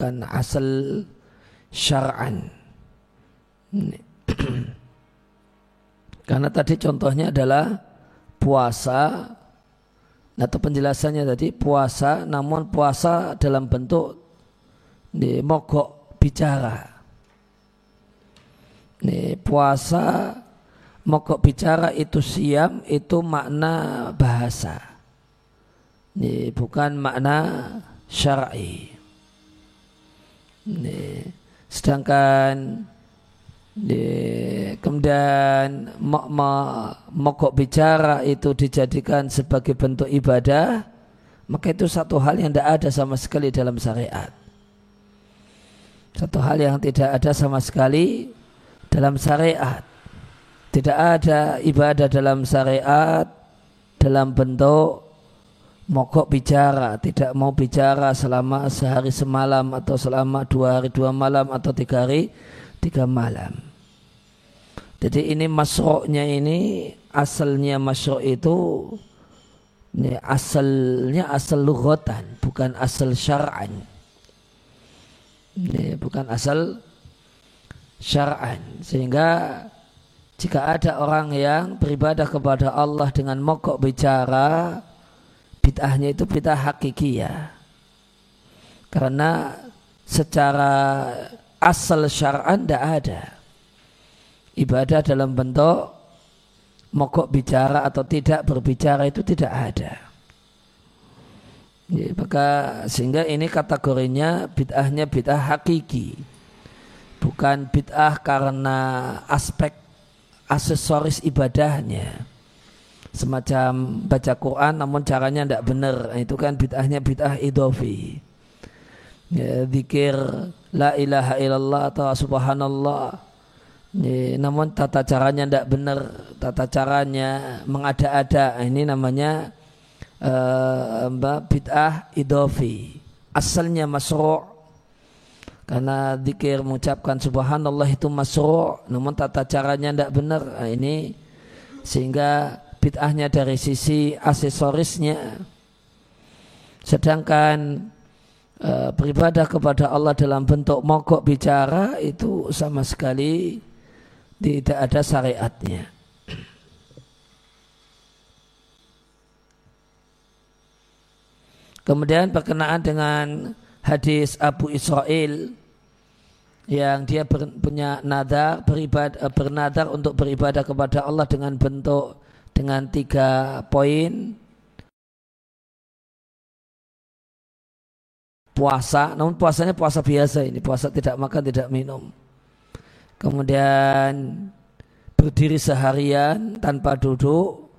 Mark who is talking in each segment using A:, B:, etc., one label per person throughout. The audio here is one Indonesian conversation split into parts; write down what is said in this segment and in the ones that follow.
A: kan asal syar'an. Karena tadi contohnya adalah puasa atau penjelasannya tadi puasa namun puasa dalam bentuk di mogok bicara. Ini puasa mogok bicara itu siam itu makna bahasa. Ini bukan makna syar'i. Sedangkan di, kemudian mogok bicara itu dijadikan sebagai bentuk ibadah, maka itu satu hal yang tidak ada sama sekali dalam syariat. Satu hal yang tidak ada sama sekali dalam syariat. Tidak ada ibadah dalam syariat dalam bentuk mogok bicara, tidak mau bicara selama sehari semalam atau selama dua hari dua malam atau tiga hari tiga malam. Jadi ini masroknya ini asalnya masrok itu ini asalnya asal lughatan bukan asal syar'an. Ini bukan asal syar'an sehingga jika ada orang yang beribadah kepada Allah dengan mogok bicara bid'ahnya itu bid'ah hakikiyah. Karena secara asal syar'an tidak ada. Ibadah dalam bentuk mogok bicara atau tidak berbicara itu tidak ada. Ya, maka sehingga ini kategorinya bid'ahnya bid'ah hakiki. Bukan bid'ah karena aspek aksesoris ibadahnya semacam baca Quran namun caranya tidak benar itu kan bid'ahnya bid'ah idofi. Ya, zikir la ilaha illallah atau subhanallah. Ya, namun tata caranya tidak benar tata caranya mengada-ada. Ini namanya uh, bid'ah idofi. Asalnya masru' karena zikir mengucapkan subhanallah itu masru' namun tata caranya tidak benar nah, ini sehingga bid'ahnya dari sisi aksesorisnya. Sedangkan e, beribadah kepada Allah dalam bentuk mogok bicara itu sama sekali tidak ada syariatnya. Kemudian berkenaan dengan hadis Abu Israel yang dia punya nadar beribadah bernadar untuk beribadah kepada Allah dengan bentuk dengan tiga poin puasa, namun puasanya puasa biasa ini, puasa tidak makan, tidak minum. Kemudian berdiri seharian tanpa duduk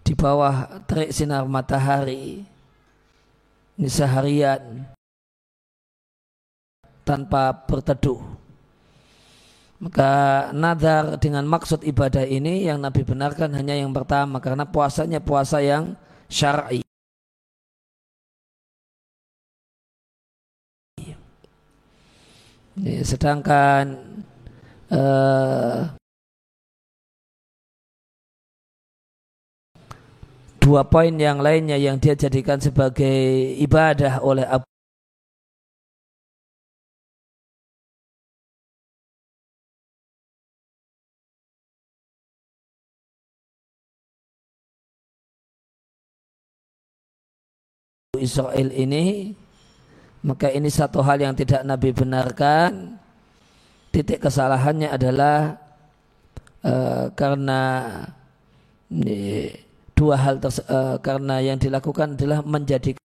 A: di bawah terik sinar matahari. Ini seharian tanpa berteduh. Maka nazar dengan maksud ibadah ini yang Nabi benarkan hanya yang pertama karena puasanya puasa yang syar'i. Sedangkan uh, dua poin yang lainnya yang dia jadikan sebagai ibadah oleh Abu Israel ini maka ini satu hal yang tidak Nabi benarkan. Titik kesalahannya adalah uh, karena ini, dua hal uh, karena yang dilakukan adalah menjadi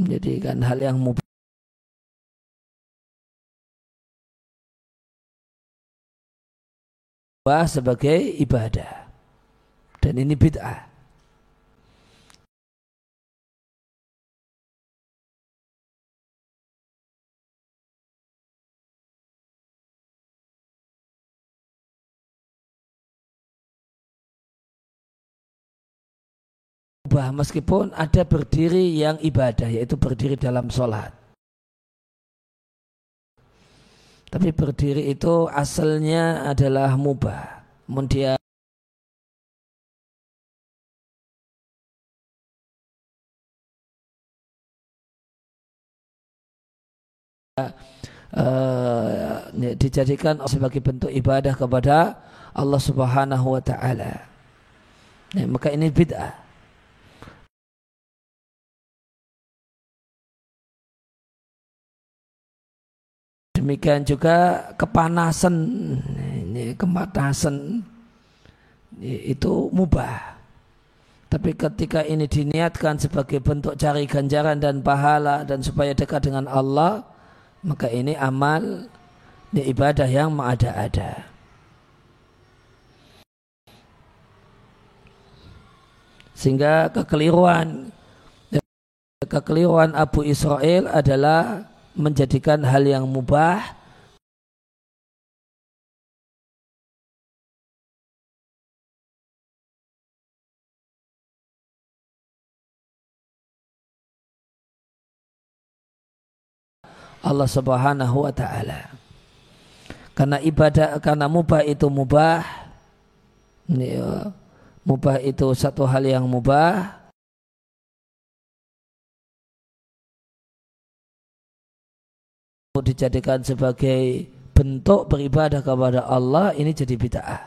A: menjadikan hal yang mubah sebagai ibadah. Dan ini bid'ah. meskipun ada berdiri yang ibadah yaitu berdiri dalam sholat Tapi berdiri itu asalnya adalah mubah. Kemudian uh, dijadikan sebagai bentuk ibadah kepada Allah Subhanahu wa taala. Ya, maka ini bid'ah. Demikian juga kepanasan, ini kepanasan itu mubah. Tapi ketika ini diniatkan sebagai bentuk cari ganjaran dan pahala dan supaya dekat dengan Allah, maka ini amal ini ibadah yang mengada-ada. Sehingga kekeliruan kekeliruan Abu Israel adalah menjadikan hal yang mubah. Allah Subhanahu wa taala. Karena ibadah karena mubah itu mubah. Ya, mubah itu satu hal yang mubah dijadikan sebagai bentuk beribadah kepada Allah ini jadi bid'ah.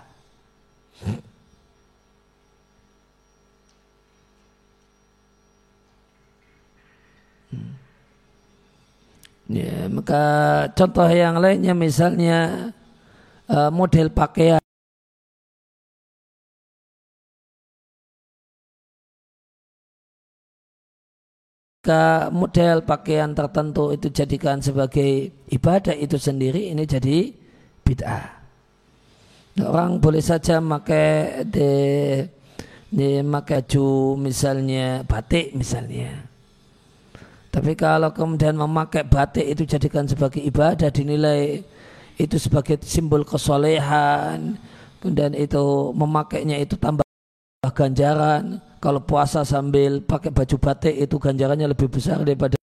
A: Hmm. Ya, maka contoh yang lainnya misalnya uh, model pakaian Jika model pakaian tertentu itu jadikan sebagai ibadah itu sendiri ini jadi bid'ah. Nah, orang boleh saja pakai de, de pakai baju misalnya batik misalnya. Tapi kalau kemudian memakai batik itu jadikan sebagai ibadah dinilai itu sebagai simbol kesolehan kemudian itu memakainya itu tambah ganjaran kalau puasa sambil pakai baju batik itu ganjarannya lebih besar daripada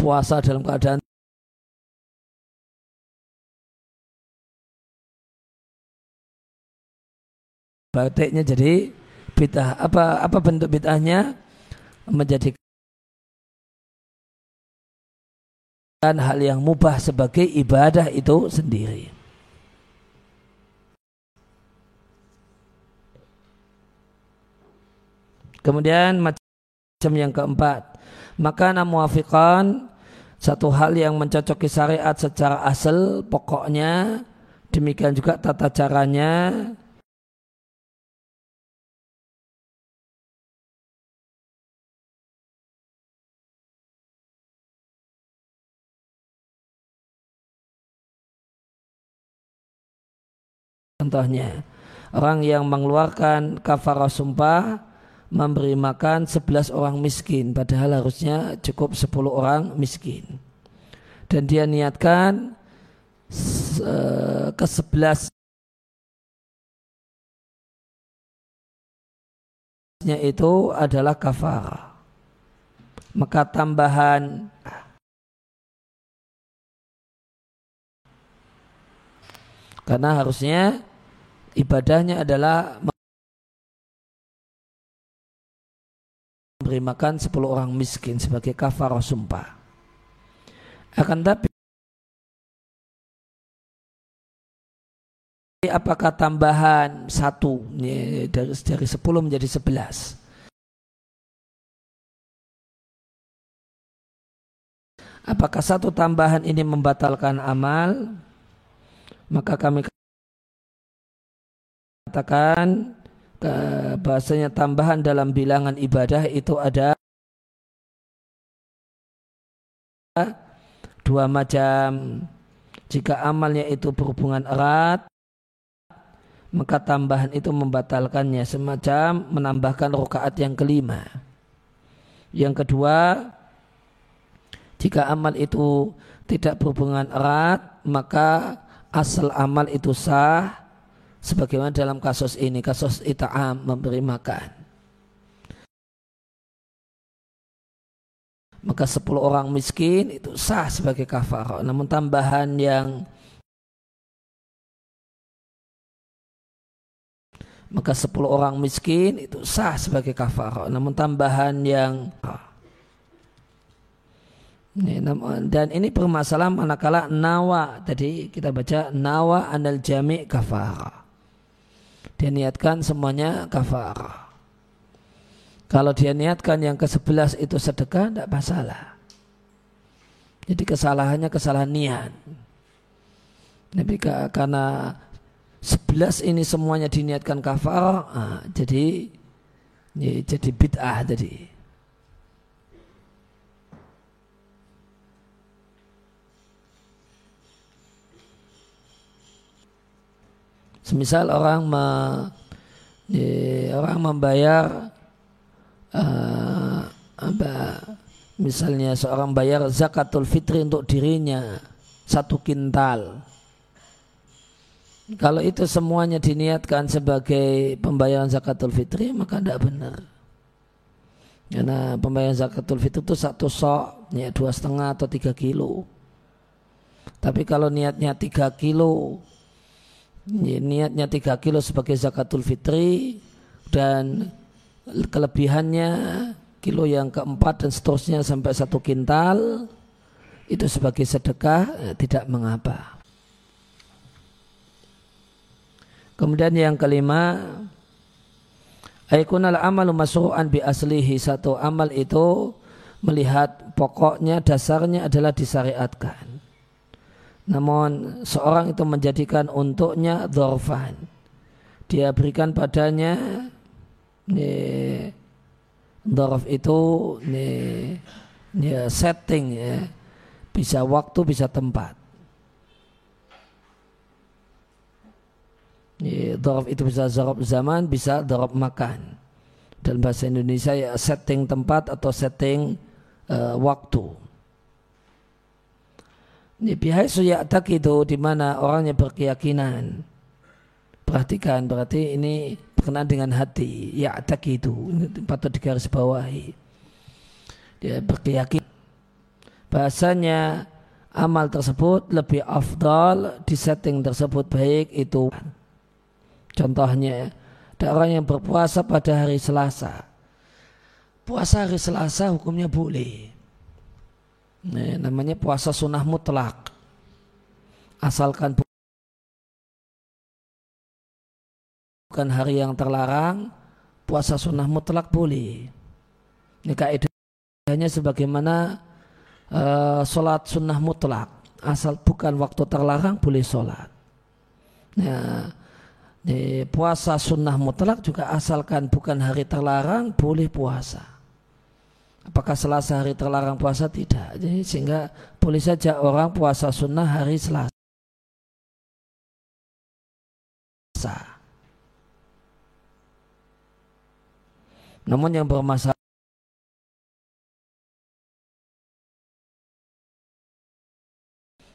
A: puasa dalam keadaan batiknya jadi bid'ah apa apa bentuk bid'ahnya menjadikan hal yang mubah sebagai ibadah itu sendiri. Kemudian macam yang keempat, maka muafiqan satu hal yang mencocoki syariat secara asal pokoknya demikian juga tata caranya. Contohnya, orang yang mengeluarkan kafarah sumpah memberi makan 11 orang miskin padahal harusnya cukup 10 orang miskin. Dan dia niatkan ke 11 nya itu adalah kafar maka tambahan karena harusnya ibadahnya adalah memberi makan 10 orang miskin sebagai kafarah sumpah. Akan tapi apakah tambahan satu dari dari 10 menjadi 11? Apakah satu tambahan ini membatalkan amal? Maka kami katakan bahasanya tambahan dalam bilangan ibadah itu ada dua macam. Jika amalnya itu berhubungan erat, maka tambahan itu membatalkannya semacam menambahkan rakaat yang kelima. Yang kedua, jika amal itu tidak berhubungan erat, maka asal amal itu sah sebagaimana dalam kasus ini kasus ita'am memberi makan maka 10 orang miskin itu sah sebagai kafarah. Namun tambahan yang maka 10 orang miskin itu sah sebagai kafarah. Namun tambahan yang dan ini permasalahan manakala nawa tadi kita baca nawa anal jami kafara dia niatkan semuanya kafara kalau dia niatkan yang ke sebelas itu sedekah tidak masalah. Jadi kesalahannya kesalahan niat. Tapi karena sebelas ini semuanya diniatkan kafar ah, jadi ya, jadi bid'ah tadi Semisal orang me, ya, orang membayar uh, apa misalnya seorang bayar zakatul fitri untuk dirinya satu kintal. Kalau itu semuanya diniatkan sebagai pembayaran zakatul fitri maka tidak benar. Karena pembayaran zakatul fitri itu satu sok, ya dua setengah atau tiga kilo. Tapi kalau niatnya tiga kilo, niatnya 3 kilo sebagai zakatul fitri dan kelebihannya kilo yang keempat dan seterusnya sampai satu kintal itu sebagai sedekah eh, tidak mengapa. Kemudian yang kelima Aikunal amalu masru'an bi aslihi Satu amal itu Melihat pokoknya dasarnya adalah disyariatkan namun seorang itu menjadikan untuknya dorfan. Dia berikan padanya nih, dorf itu nih, ya, setting ya. Bisa waktu, bisa tempat. Ya, dorf itu bisa zorob zaman, bisa dorof makan. Dalam bahasa Indonesia ya setting tempat atau setting uh, waktu. Bihai tak itu di mana orangnya berkeyakinan. Perhatikan berarti ini berkenaan dengan hati. Ya tak itu patut digaris bawahi. Dia berkeyakinan bahasanya amal tersebut lebih afdal di setting tersebut baik itu contohnya ada orang yang berpuasa pada hari Selasa puasa hari Selasa hukumnya boleh Nah, namanya puasa sunnah mutlak. Asalkan bukan hari yang terlarang, puasa sunnah mutlak boleh. Ini kaidahnya sebagaimana uh, sholat sunnah mutlak. Asal bukan waktu terlarang boleh sholat. Nah, di puasa sunnah mutlak juga asalkan bukan hari terlarang boleh puasa. Apakah Selasa hari terlarang puasa? Tidak. Jadi sehingga boleh saja orang puasa sunnah hari Selasa. Namun yang bermasalah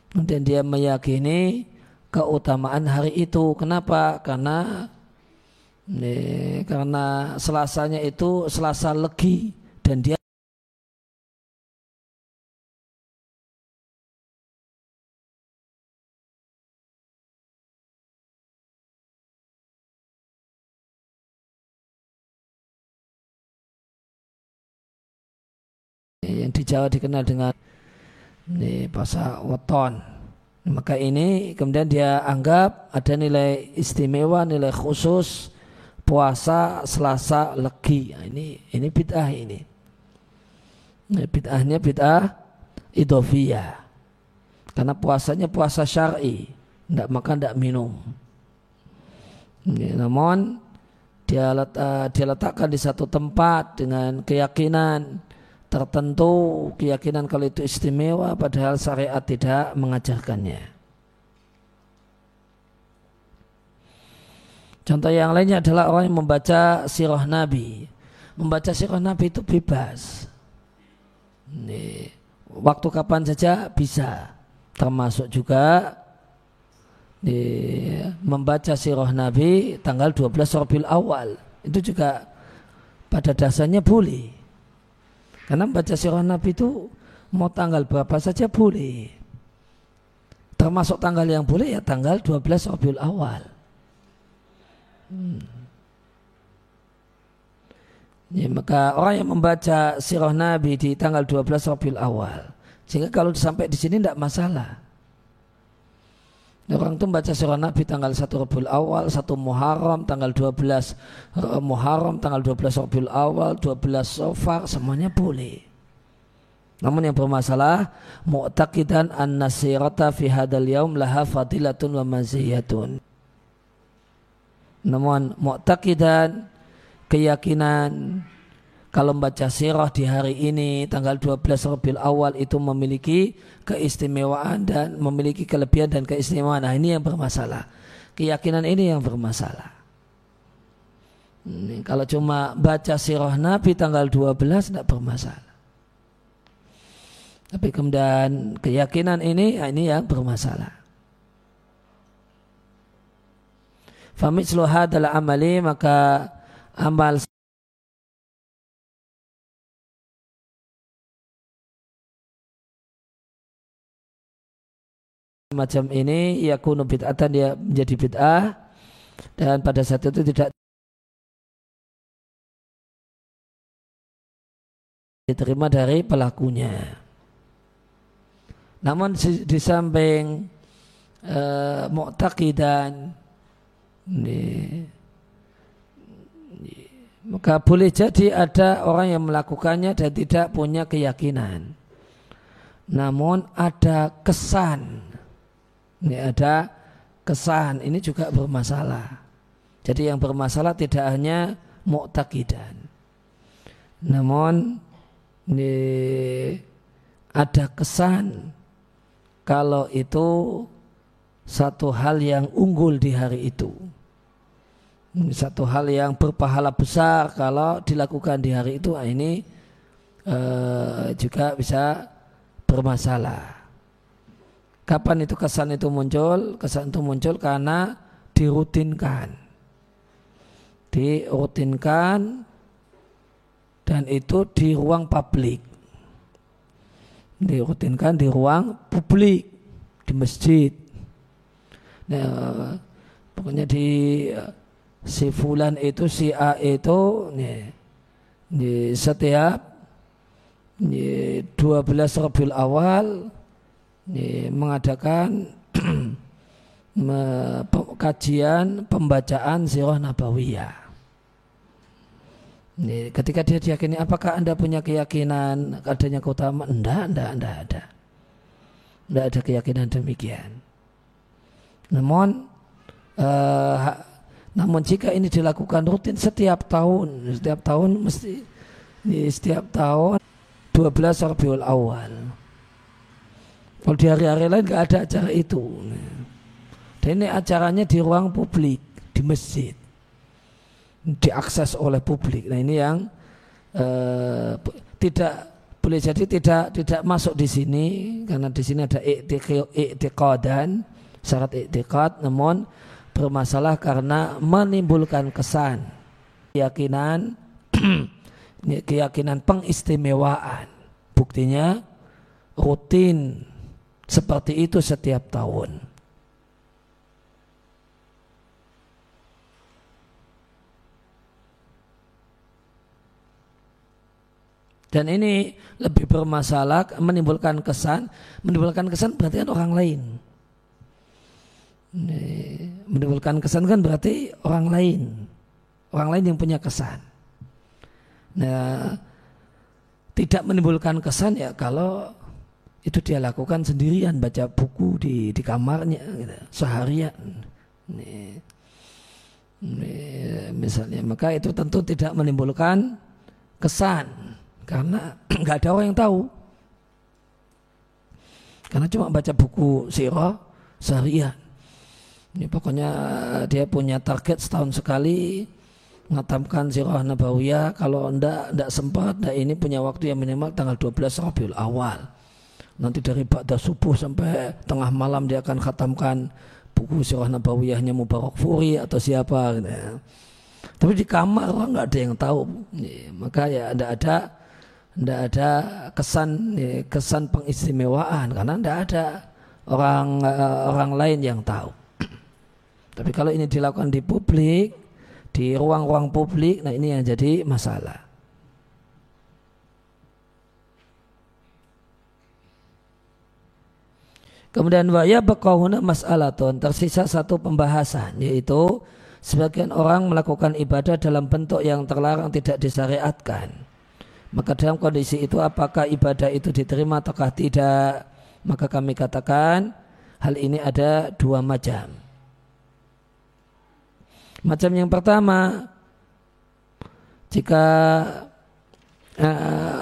A: Kemudian dia meyakini keutamaan hari itu. Kenapa? Karena ini, karena selasanya itu selasa legi dan dia Jawa dikenal dengan ini puasa weton. Maka ini kemudian dia anggap ada nilai istimewa, nilai khusus puasa Selasa Legi. Nah, ini ini bid'ah ini. Ini bid'ahnya bid'ah idofiyah. Karena puasanya puasa syar'i, tidak makan, tidak minum. Ini, namun letak, dia letakkan di satu tempat dengan keyakinan tertentu keyakinan kalau itu istimewa padahal syariat tidak mengajarkannya. Contoh yang lainnya adalah orang yang membaca sirah Nabi. Membaca sirah Nabi itu bebas. Ini, waktu kapan saja bisa. Termasuk juga di, membaca sirah Nabi tanggal 12 Rabiul Awal. Itu juga pada dasarnya boleh Karena baca sirah Nabi itu mau tanggal berapa saja boleh. Termasuk tanggal yang boleh ya tanggal 12 Rabiul Awal. Hmm. Ya, maka orang yang membaca sirah Nabi di tanggal 12 Rabiul Awal, sehingga kalau sampai di sini tidak masalah. Orang itu baca surah Nabi tanggal 1 Rabiul Awal, 1 Muharram, tanggal 12 eh, Muharram, tanggal 12 Rabiul Awal, 12 Sofar, semuanya boleh. Namun yang bermasalah mu'taqidan an-nasirata fi hadal yaum laha fadilatun wa maziyatun. Namun mu'taqidan keyakinan kalau membaca sirah di hari ini tanggal 12 Rabiul Awal itu memiliki keistimewaan dan memiliki kelebihan dan keistimewaan. Nah, ini yang bermasalah. Keyakinan ini yang bermasalah. Ini, kalau cuma baca sirah Nabi tanggal 12 tidak bermasalah. Tapi kemudian keyakinan ini ya ini yang bermasalah. Famitslu adalah amali maka amal macam ini ya kuno bid'atan dia menjadi bid'ah dan pada saat itu tidak diterima dari pelakunya. Namun di samping uh, mu'taqidan maka boleh jadi ada orang yang melakukannya dan tidak punya keyakinan. Namun ada kesan ini ada kesan, ini juga bermasalah. Jadi yang bermasalah tidak hanya mu'takidan. Namun ini ada kesan kalau itu satu hal yang unggul di hari itu. Satu hal yang berpahala besar kalau dilakukan di hari itu, ini uh, juga bisa bermasalah. Kapan itu kesan itu muncul? Kesan itu muncul karena dirutinkan. Dirutinkan dan itu di ruang publik. Dirutinkan di ruang publik, di masjid. Nah, pokoknya di si fulan itu si A itu nih, di setiap nih, 12 Rabiul Awal mengadakan kajian pembacaan sirah nabawiyah. ketika dia diyakini apakah anda punya keyakinan adanya keutamaan? Tidak, tidak, tidak ada. Tidak ada keyakinan demikian. Namun, uh, namun jika ini dilakukan rutin setiap tahun, setiap tahun mesti setiap tahun 12 Rabiul Awal kalau di hari-hari lain nggak ada acara itu. Dan ini acaranya di ruang publik, di masjid. Diakses oleh publik. Nah ini yang uh, tidak boleh jadi tidak tidak masuk di sini karena di sini ada dan syarat iktikad namun bermasalah karena menimbulkan kesan keyakinan keyakinan pengistimewaan buktinya rutin seperti itu setiap tahun. Dan ini lebih bermasalah, menimbulkan kesan, menimbulkan kesan berarti kan orang lain. Menimbulkan kesan kan berarti orang lain, orang lain yang punya kesan. Nah, tidak menimbulkan kesan ya kalau itu dia lakukan sendirian baca buku di di kamarnya gitu, seharian. Misalnya. Maka itu tentu tidak menimbulkan kesan. Karena nggak ada orang yang tahu. Karena cuma baca buku sirah seharian. Ini pokoknya dia punya target setahun sekali mengatamkan sirah nabawiyah. Kalau ndak ndak sempat ndak ini punya waktu yang minimal tanggal 12 Rabiul Awal nanti dari ba'da subuh sampai tengah malam dia akan khatamkan buku sirah nabawiyahnya Mubarak Furi atau siapa gitu ya. Tapi di kamar orang nggak ada yang tahu. Ya, maka ya ada ada tidak ada kesan ya, kesan pengistimewaan karena tidak ada orang uh, orang lain yang tahu. Tapi kalau ini dilakukan di publik, di ruang-ruang publik, nah ini yang jadi masalah. Kemudian waya bekahuna mas'alatun tersisa satu pembahasan yaitu sebagian orang melakukan ibadah dalam bentuk yang terlarang tidak disyariatkan. Maka dalam kondisi itu apakah ibadah itu diterima ataukah tidak? Maka kami katakan hal ini ada dua macam. Macam yang pertama jika uh,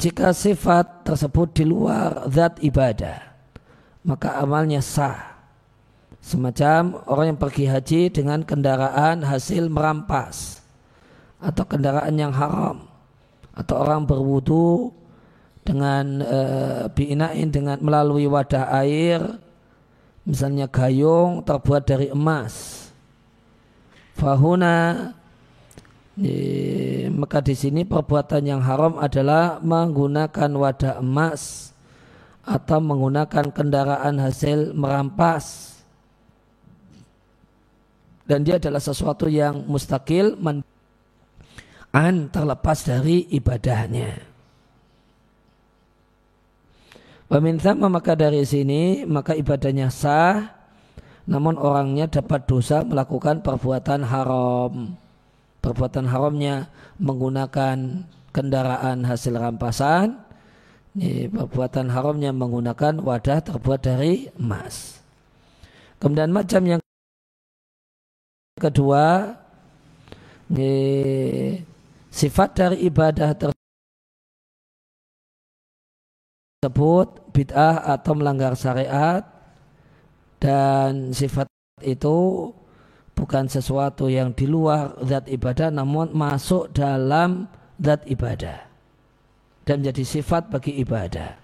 A: jika sifat tersebut di luar zat ibadah maka amalnya sah. Semacam orang yang pergi haji dengan kendaraan hasil merampas atau kendaraan yang haram atau orang berwudu dengan e, biinain dengan melalui wadah air misalnya gayung terbuat dari emas. Fahuna maka di sini perbuatan yang haram adalah menggunakan wadah emas atau menggunakan kendaraan hasil merampas dan dia adalah sesuatu yang mustakil an terlepas dari ibadahnya. Peminta maka dari sini maka ibadahnya sah namun orangnya dapat dosa melakukan perbuatan haram. Perbuatan haramnya menggunakan kendaraan hasil rampasan ini perbuatan haramnya menggunakan wadah terbuat dari emas. Kemudian macam yang kedua, ini sifat dari ibadah tersebut bid'ah atau melanggar syariat dan sifat itu bukan sesuatu yang di luar zat ibadah namun masuk dalam zat ibadah dan menjadi sifat bagi ibadah.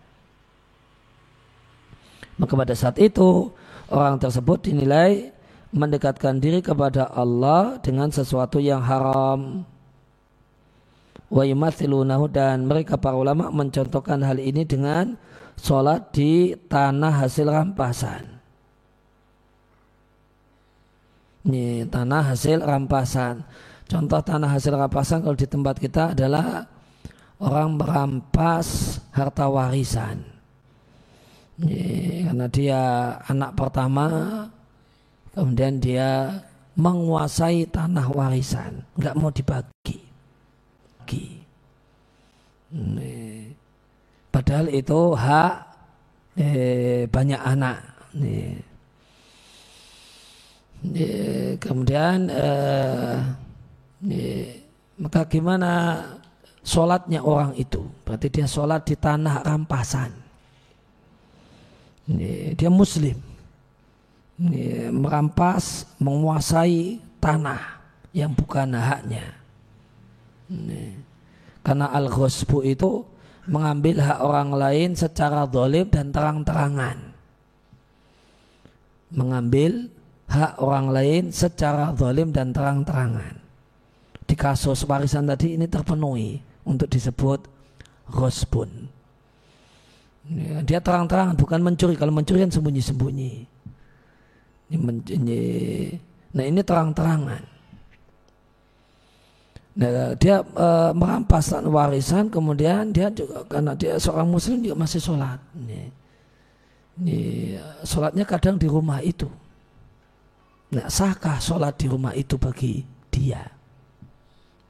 A: Maka pada saat itu orang tersebut dinilai mendekatkan diri kepada Allah dengan sesuatu yang haram. Wa dan mereka para ulama mencontohkan hal ini dengan sholat di tanah hasil rampasan. Ini tanah hasil rampasan. Contoh tanah hasil rampasan kalau di tempat kita adalah orang merampas harta warisan. karena dia anak pertama, kemudian dia menguasai tanah warisan, nggak mau dibagi. Padahal itu hak eh, banyak anak. kemudian eh, maka gimana sholatnya orang itu. Berarti dia sholat di tanah rampasan. Dia muslim. Merampas, menguasai tanah yang bukan haknya. Karena al-ghosbu itu mengambil hak orang lain secara dolim dan terang-terangan. Mengambil hak orang lain secara dolim dan terang-terangan. Di kasus warisan tadi ini terpenuhi untuk disebut ghosbun. Ya, dia terang-terangan bukan mencuri. Kalau mencuri kan sembunyi-sembunyi. Nah ini terang-terangan. Nah, dia e, merampas warisan, kemudian dia juga karena dia seorang muslim juga masih sholat. Ini, ini sholatnya kadang di rumah itu. Nah, sahkah sholat di rumah itu bagi dia?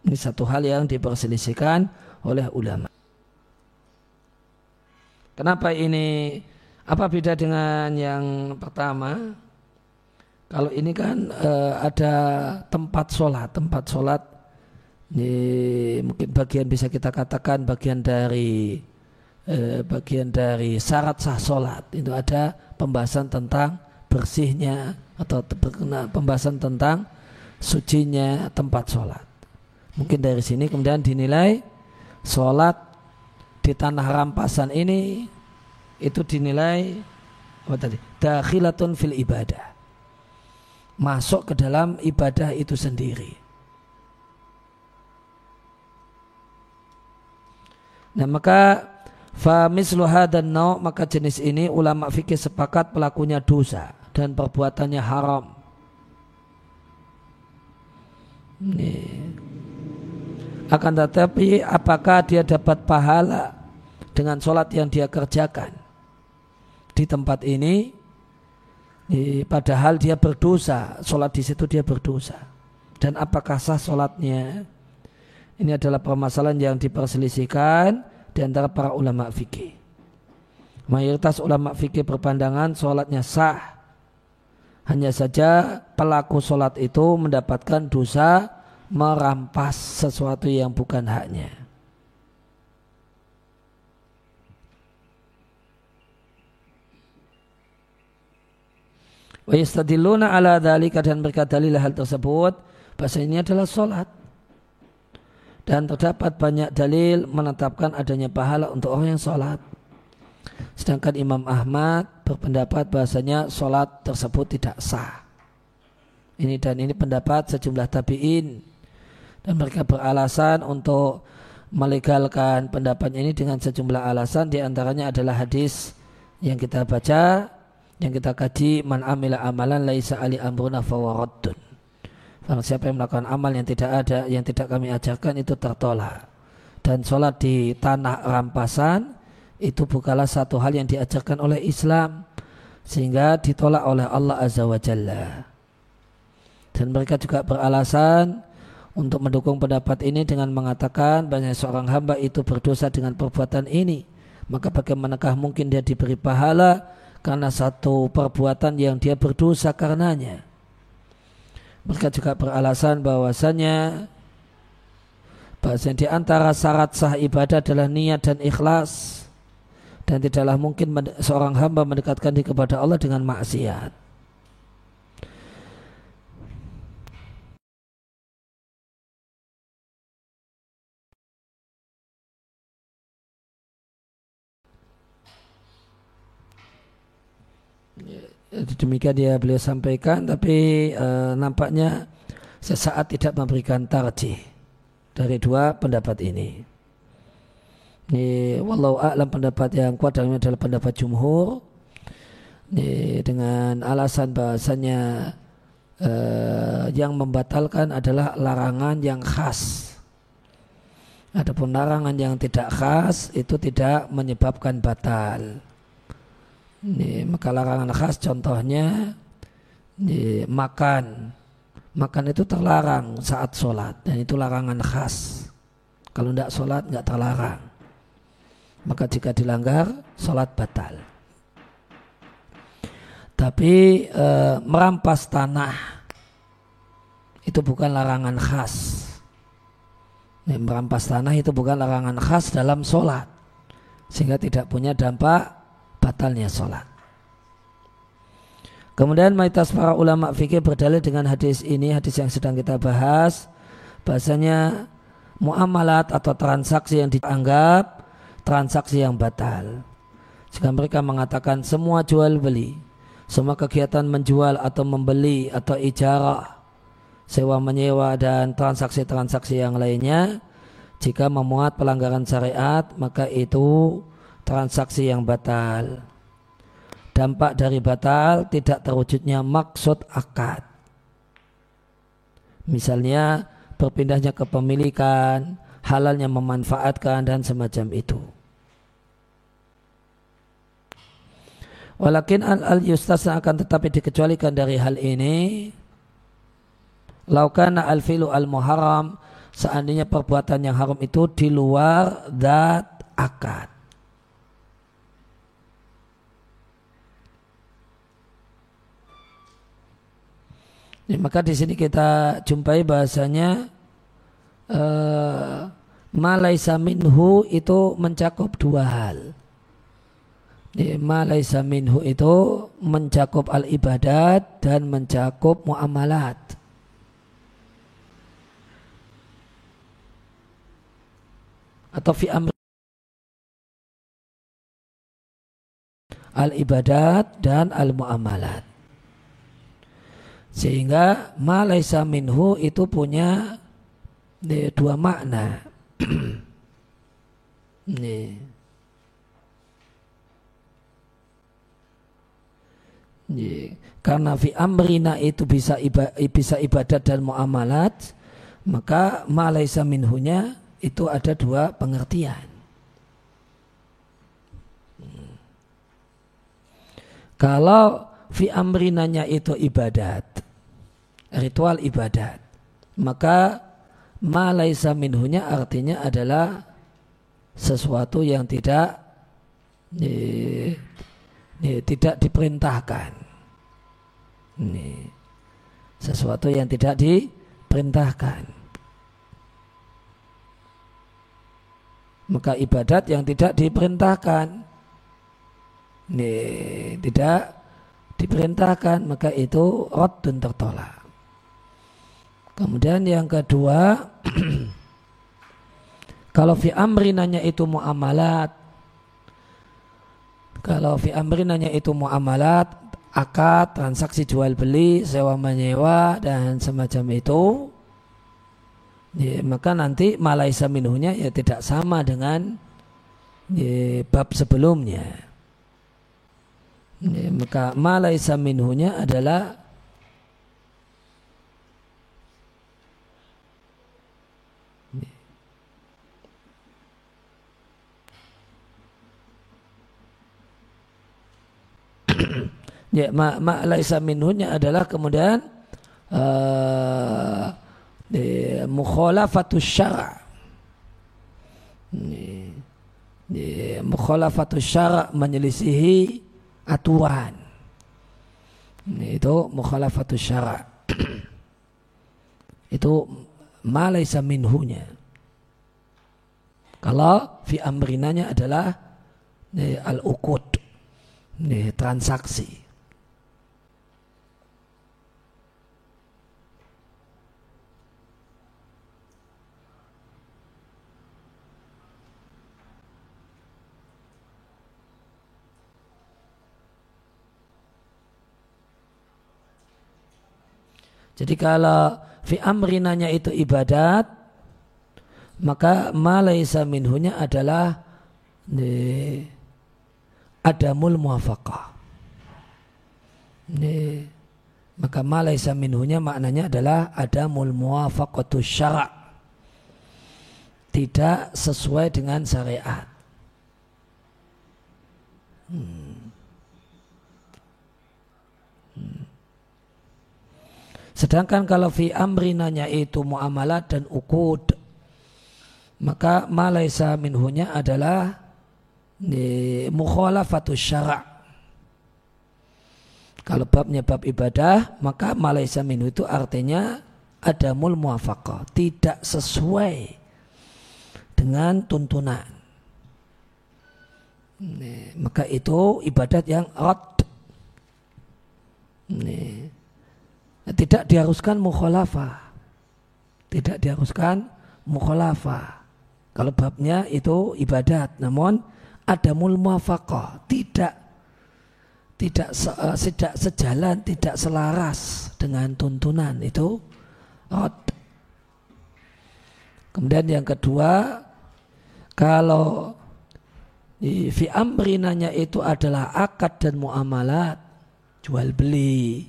A: Ini satu hal yang diperselisihkan oleh ulama. Kenapa ini? Apa beda dengan yang pertama? Kalau ini kan e, ada tempat sholat, tempat sholat ini mungkin bagian bisa kita katakan bagian dari e, bagian dari syarat sah sholat itu ada pembahasan tentang bersihnya atau pembahasan tentang sucinya tempat sholat. Mungkin dari sini kemudian dinilai sholat di tanah rampasan ini itu dinilai apa tadi? Dakhilatun fil ibadah. Masuk ke dalam ibadah itu sendiri. Nah maka Famislu dan nau maka jenis ini ulama fikih sepakat pelakunya dosa dan perbuatannya haram. Ini. Akan tetapi apakah dia dapat pahala dengan sholat yang dia kerjakan di tempat ini? Padahal dia berdosa, sholat di situ dia berdosa. Dan apakah sah sholatnya? Ini adalah permasalahan yang diperselisihkan di antara para ulama fikih. Mayoritas ulama fikih berpandangan sholatnya sah. Hanya saja pelaku sholat itu mendapatkan dosa merampas sesuatu yang bukan haknya. Wa yastadilluna ala dhalika dan mereka dalil hal tersebut bahasa ini adalah sholat dan terdapat banyak dalil menetapkan adanya pahala untuk orang yang sholat. Sedangkan Imam Ahmad berpendapat bahasanya sholat tersebut tidak sah. Ini dan ini pendapat sejumlah tabiin dan mereka beralasan untuk melegalkan pendapat ini dengan sejumlah alasan di antaranya adalah hadis yang kita baca yang kita kaji man amila amalan laisa ali amruna fawaraddun Barang siapa yang melakukan amal yang tidak ada, yang tidak kami ajarkan itu tertolak. Dan sholat di tanah rampasan itu bukanlah satu hal yang diajarkan oleh Islam. Sehingga ditolak oleh Allah Azza wa Jalla. Dan mereka juga beralasan untuk mendukung pendapat ini dengan mengatakan banyak seorang hamba itu berdosa dengan perbuatan ini. Maka bagaimanakah mungkin dia diberi pahala karena satu perbuatan yang dia berdosa karenanya. Mereka juga beralasan bahwasanya bahwasanya di antara syarat sah ibadah adalah niat dan ikhlas dan tidaklah mungkin seorang hamba mendekatkan diri kepada Allah dengan maksiat. Demikian dia beliau sampaikan tapi e, nampaknya sesaat tidak memberikan tarjih dari dua pendapat ini. Ini walau a'lam pendapat yang kuat dalamnya adalah pendapat jumhur ini, dengan alasan bahasanya e, yang membatalkan adalah larangan yang khas. Adapun larangan yang tidak khas itu tidak menyebabkan batal. Ini, maka larangan khas contohnya ini, makan. Makan itu terlarang saat sholat dan itu larangan khas. Kalau tidak sholat nggak terlarang. Maka jika dilanggar sholat batal. Tapi e, merampas tanah itu bukan larangan khas. Ini, merampas tanah itu bukan larangan khas dalam sholat sehingga tidak punya dampak batalnya sholat. Kemudian mayoritas para ulama fikih berdalil dengan hadis ini, hadis yang sedang kita bahas, bahasanya muamalat atau transaksi yang dianggap transaksi yang batal. Jika mereka mengatakan semua jual beli, semua kegiatan menjual atau membeli atau ijarah, sewa menyewa dan transaksi-transaksi yang lainnya, jika memuat pelanggaran syariat, maka itu transaksi yang batal. Dampak dari batal tidak terwujudnya maksud akad. Misalnya berpindahnya kepemilikan, halalnya memanfaatkan dan semacam itu. Walakin al yustasna akan tetapi dikecualikan dari hal ini. Laukana al filu al muharam seandainya perbuatan yang haram itu di luar dat akad. Ya, maka di sini kita jumpai bahasanya uh, minhu itu mencakup dua hal. Ya, minhu itu mencakup al ibadat dan mencakup muamalat. Atau fi amri al ibadat dan al muamalat. Sehingga malaisa minhu itu punya dua makna. Nih. Karena fi amrina itu bisa ibadah, bisa ibadat dan muamalat, maka malaisa minhunya itu ada dua pengertian. Kalau fi amrinanya itu ibadat, ritual ibadat, maka malaisa minhunya artinya adalah sesuatu yang tidak eh, eh, tidak diperintahkan. Ini sesuatu yang tidak diperintahkan. Maka ibadat yang tidak diperintahkan ini tidak diperintahkan maka itu dan tertolak. Kemudian yang kedua kalau fi amrinanya itu muamalat kalau fi amrinanya itu muamalat akad transaksi jual beli sewa menyewa dan semacam itu ya, maka nanti malaisa minuhnya ya tidak sama dengan ya, bab sebelumnya Ya, maka malaisa minhunya adalah ya ma, ma laisa minhunya adalah kemudian uh, mukhalafatus syara' mukhalafatus syara' menyelisihi aturan. Itu mukhalafatus syara. itu malaysa minhunya. Kalau fi amrinanya adalah al-uqud, transaksi. Jadi kalau fi amrinanya itu ibadat, maka malaysa minhunya adalah ne, adamul muafaqah. Ne, maka malaysa minhunya maknanya adalah adamul muafaqatu syara' tidak sesuai dengan syariat. Hmm. Sedangkan kalau fi amrinanya itu muamalat dan ukud, maka malaysa minhunya adalah mukhalafatus syara' Kalau babnya bab ibadah, maka malaysa minhu itu artinya ada mul muafaqah, tidak sesuai dengan tuntunan. Maka itu ibadat yang rad. Nih tidak diharuskan mukhalafah. Tidak diharuskan mukhalafah. Kalau babnya itu ibadat, namun ada muafaqah, tidak tidak se, tidak sejalan, tidak selaras dengan tuntunan itu rod. Kemudian yang kedua, kalau fi amrinanya itu adalah akad dan muamalat, jual beli,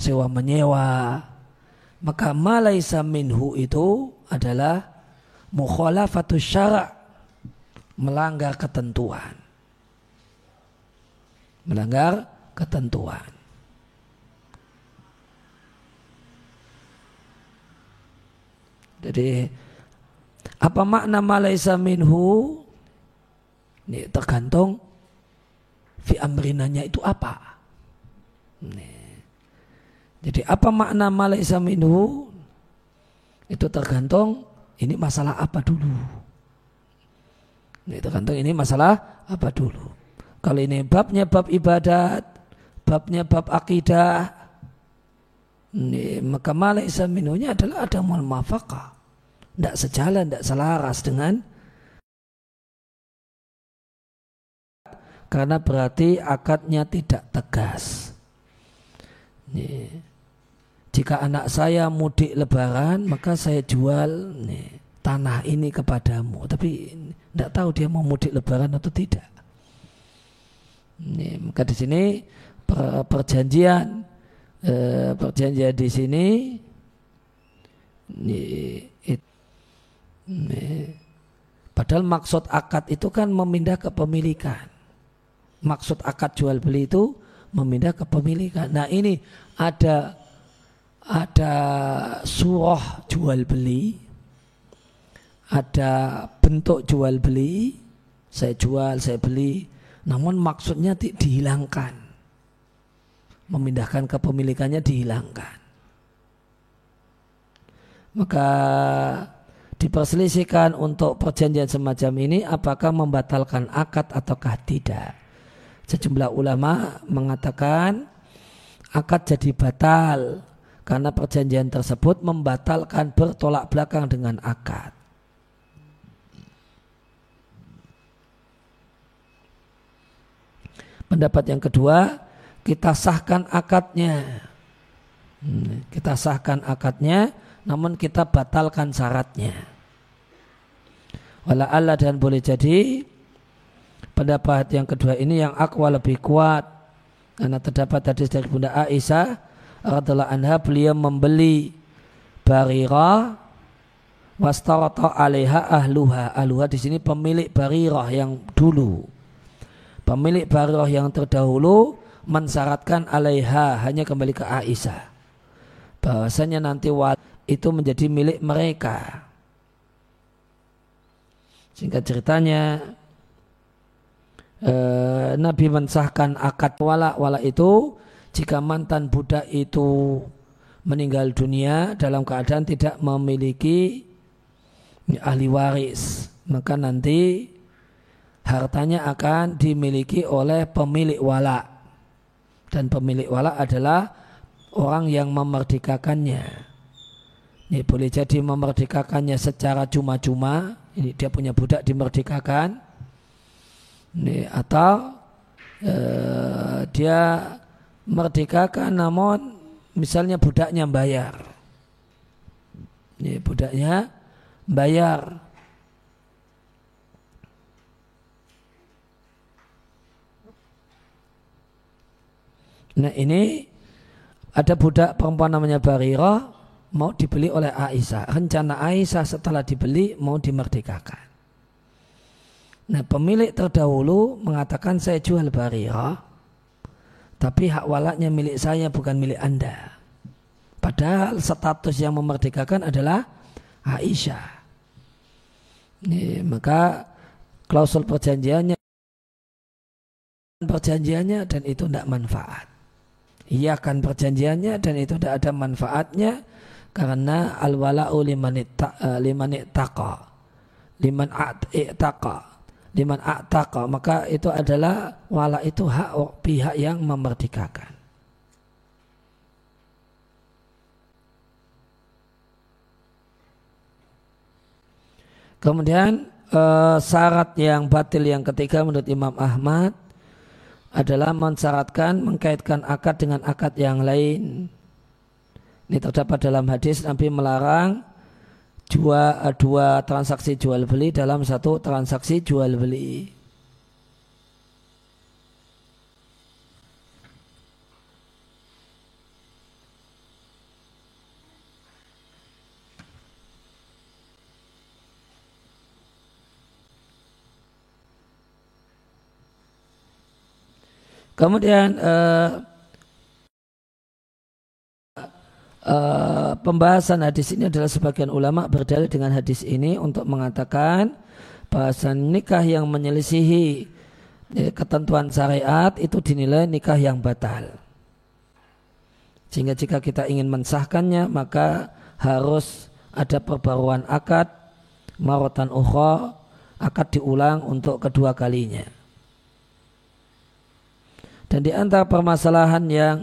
A: sewa menyewa. Maka malaisa minhu itu adalah mukhalafatus syara' melanggar ketentuan. Melanggar ketentuan. Jadi apa makna malaisa minhu? Ini tergantung fi amrinanya itu apa. Ini jadi apa makna malaisa minhu? Itu tergantung ini masalah apa dulu. Ini tergantung ini masalah apa dulu. Kalau ini babnya bab ibadat, babnya bab akidah, ini, maka malaisa minhunya adalah ada mafakah. Tidak sejalan, tidak selaras dengan karena berarti akadnya tidak tegas. Ini. Jika anak saya mudik lebaran, maka saya jual nih, tanah ini kepadamu. Tapi tidak tahu dia mau mudik lebaran atau tidak. Ini, maka di sini per, perjanjian eh, perjanjian di sini ini, it, ini, padahal maksud akad itu kan memindah kepemilikan. Maksud akad jual beli itu memindah kepemilikan. Nah ini ada ada surah jual beli, ada bentuk jual beli, saya jual, saya beli, namun maksudnya di, dihilangkan, memindahkan kepemilikannya dihilangkan. Maka diperselisihkan untuk perjanjian semacam ini apakah membatalkan akad ataukah tidak. Sejumlah ulama mengatakan akad jadi batal karena perjanjian tersebut membatalkan bertolak belakang dengan akad. Pendapat yang kedua, kita sahkan akadnya. Hmm, kita sahkan akadnya, namun kita batalkan syaratnya. Wala Allah dan boleh jadi pendapat yang kedua ini yang akwa lebih kuat karena terdapat hadis dari Bunda Aisyah radhiallahu anha beliau membeli barira wastarata alaiha ahluha. Ahluha di sini pemilik barirah yang dulu. Pemilik barirah yang terdahulu mensyaratkan alaiha hanya kembali ke Aisyah. Bahwasanya nanti itu menjadi milik mereka. Singkat ceritanya eh, Nabi mensahkan akad wala wala itu jika mantan budak itu meninggal dunia dalam keadaan tidak memiliki ahli waris maka nanti hartanya akan dimiliki oleh pemilik wala dan pemilik wala adalah orang yang memerdekakannya. Ini boleh jadi memerdekakannya secara cuma-cuma ini dia punya budak dimerdekakan. Ini atau uh, dia merdekakan namun misalnya budaknya bayar. Ini budaknya bayar. Nah ini ada budak perempuan namanya Barira mau dibeli oleh Aisyah. Rencana Aisyah setelah dibeli mau dimerdekakan. Nah pemilik terdahulu mengatakan saya jual Barira tapi hak walaknya milik saya bukan milik Anda. Padahal status yang memerdekakan adalah Aisyah. Ini, maka klausul perjanjiannya perjanjiannya dan itu tidak manfaat. Iya kan perjanjiannya dan itu tidak ada manfaatnya karena al wala'u liman ittaqa liman liman a'taqa maka itu adalah wala itu hak pihak yang memerdekakan. Kemudian eh, syarat yang batil yang ketiga menurut Imam Ahmad adalah mensyaratkan mengkaitkan akad dengan akad yang lain. Ini terdapat dalam hadis Nabi melarang dua, dua transaksi jual beli dalam satu transaksi jual beli. Kemudian uh, uh, pembahasan hadis ini adalah sebagian ulama berdalil dengan hadis ini untuk mengatakan bahasan nikah yang menyelisihi ya, ketentuan syariat itu dinilai nikah yang batal. Sehingga jika kita ingin mensahkannya maka harus ada perbaruan akad marotan ukhra akad diulang untuk kedua kalinya. Dan di antara permasalahan yang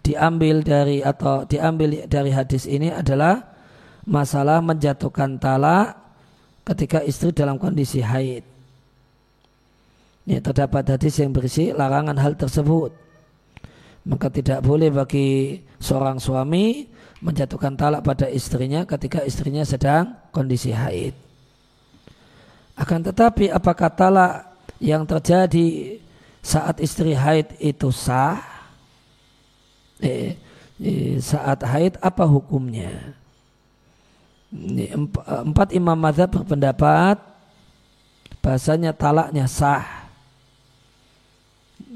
A: diambil dari atau diambil dari hadis ini adalah masalah menjatuhkan talak ketika istri dalam kondisi haid. Ini terdapat hadis yang berisi larangan hal tersebut. maka tidak boleh bagi seorang suami menjatuhkan talak pada istrinya ketika istrinya sedang kondisi haid. Akan tetapi apakah talak yang terjadi saat istri haid itu sah? Eh, eh, saat haid apa hukumnya? Empat imam mazhab berpendapat bahasanya talaknya sah.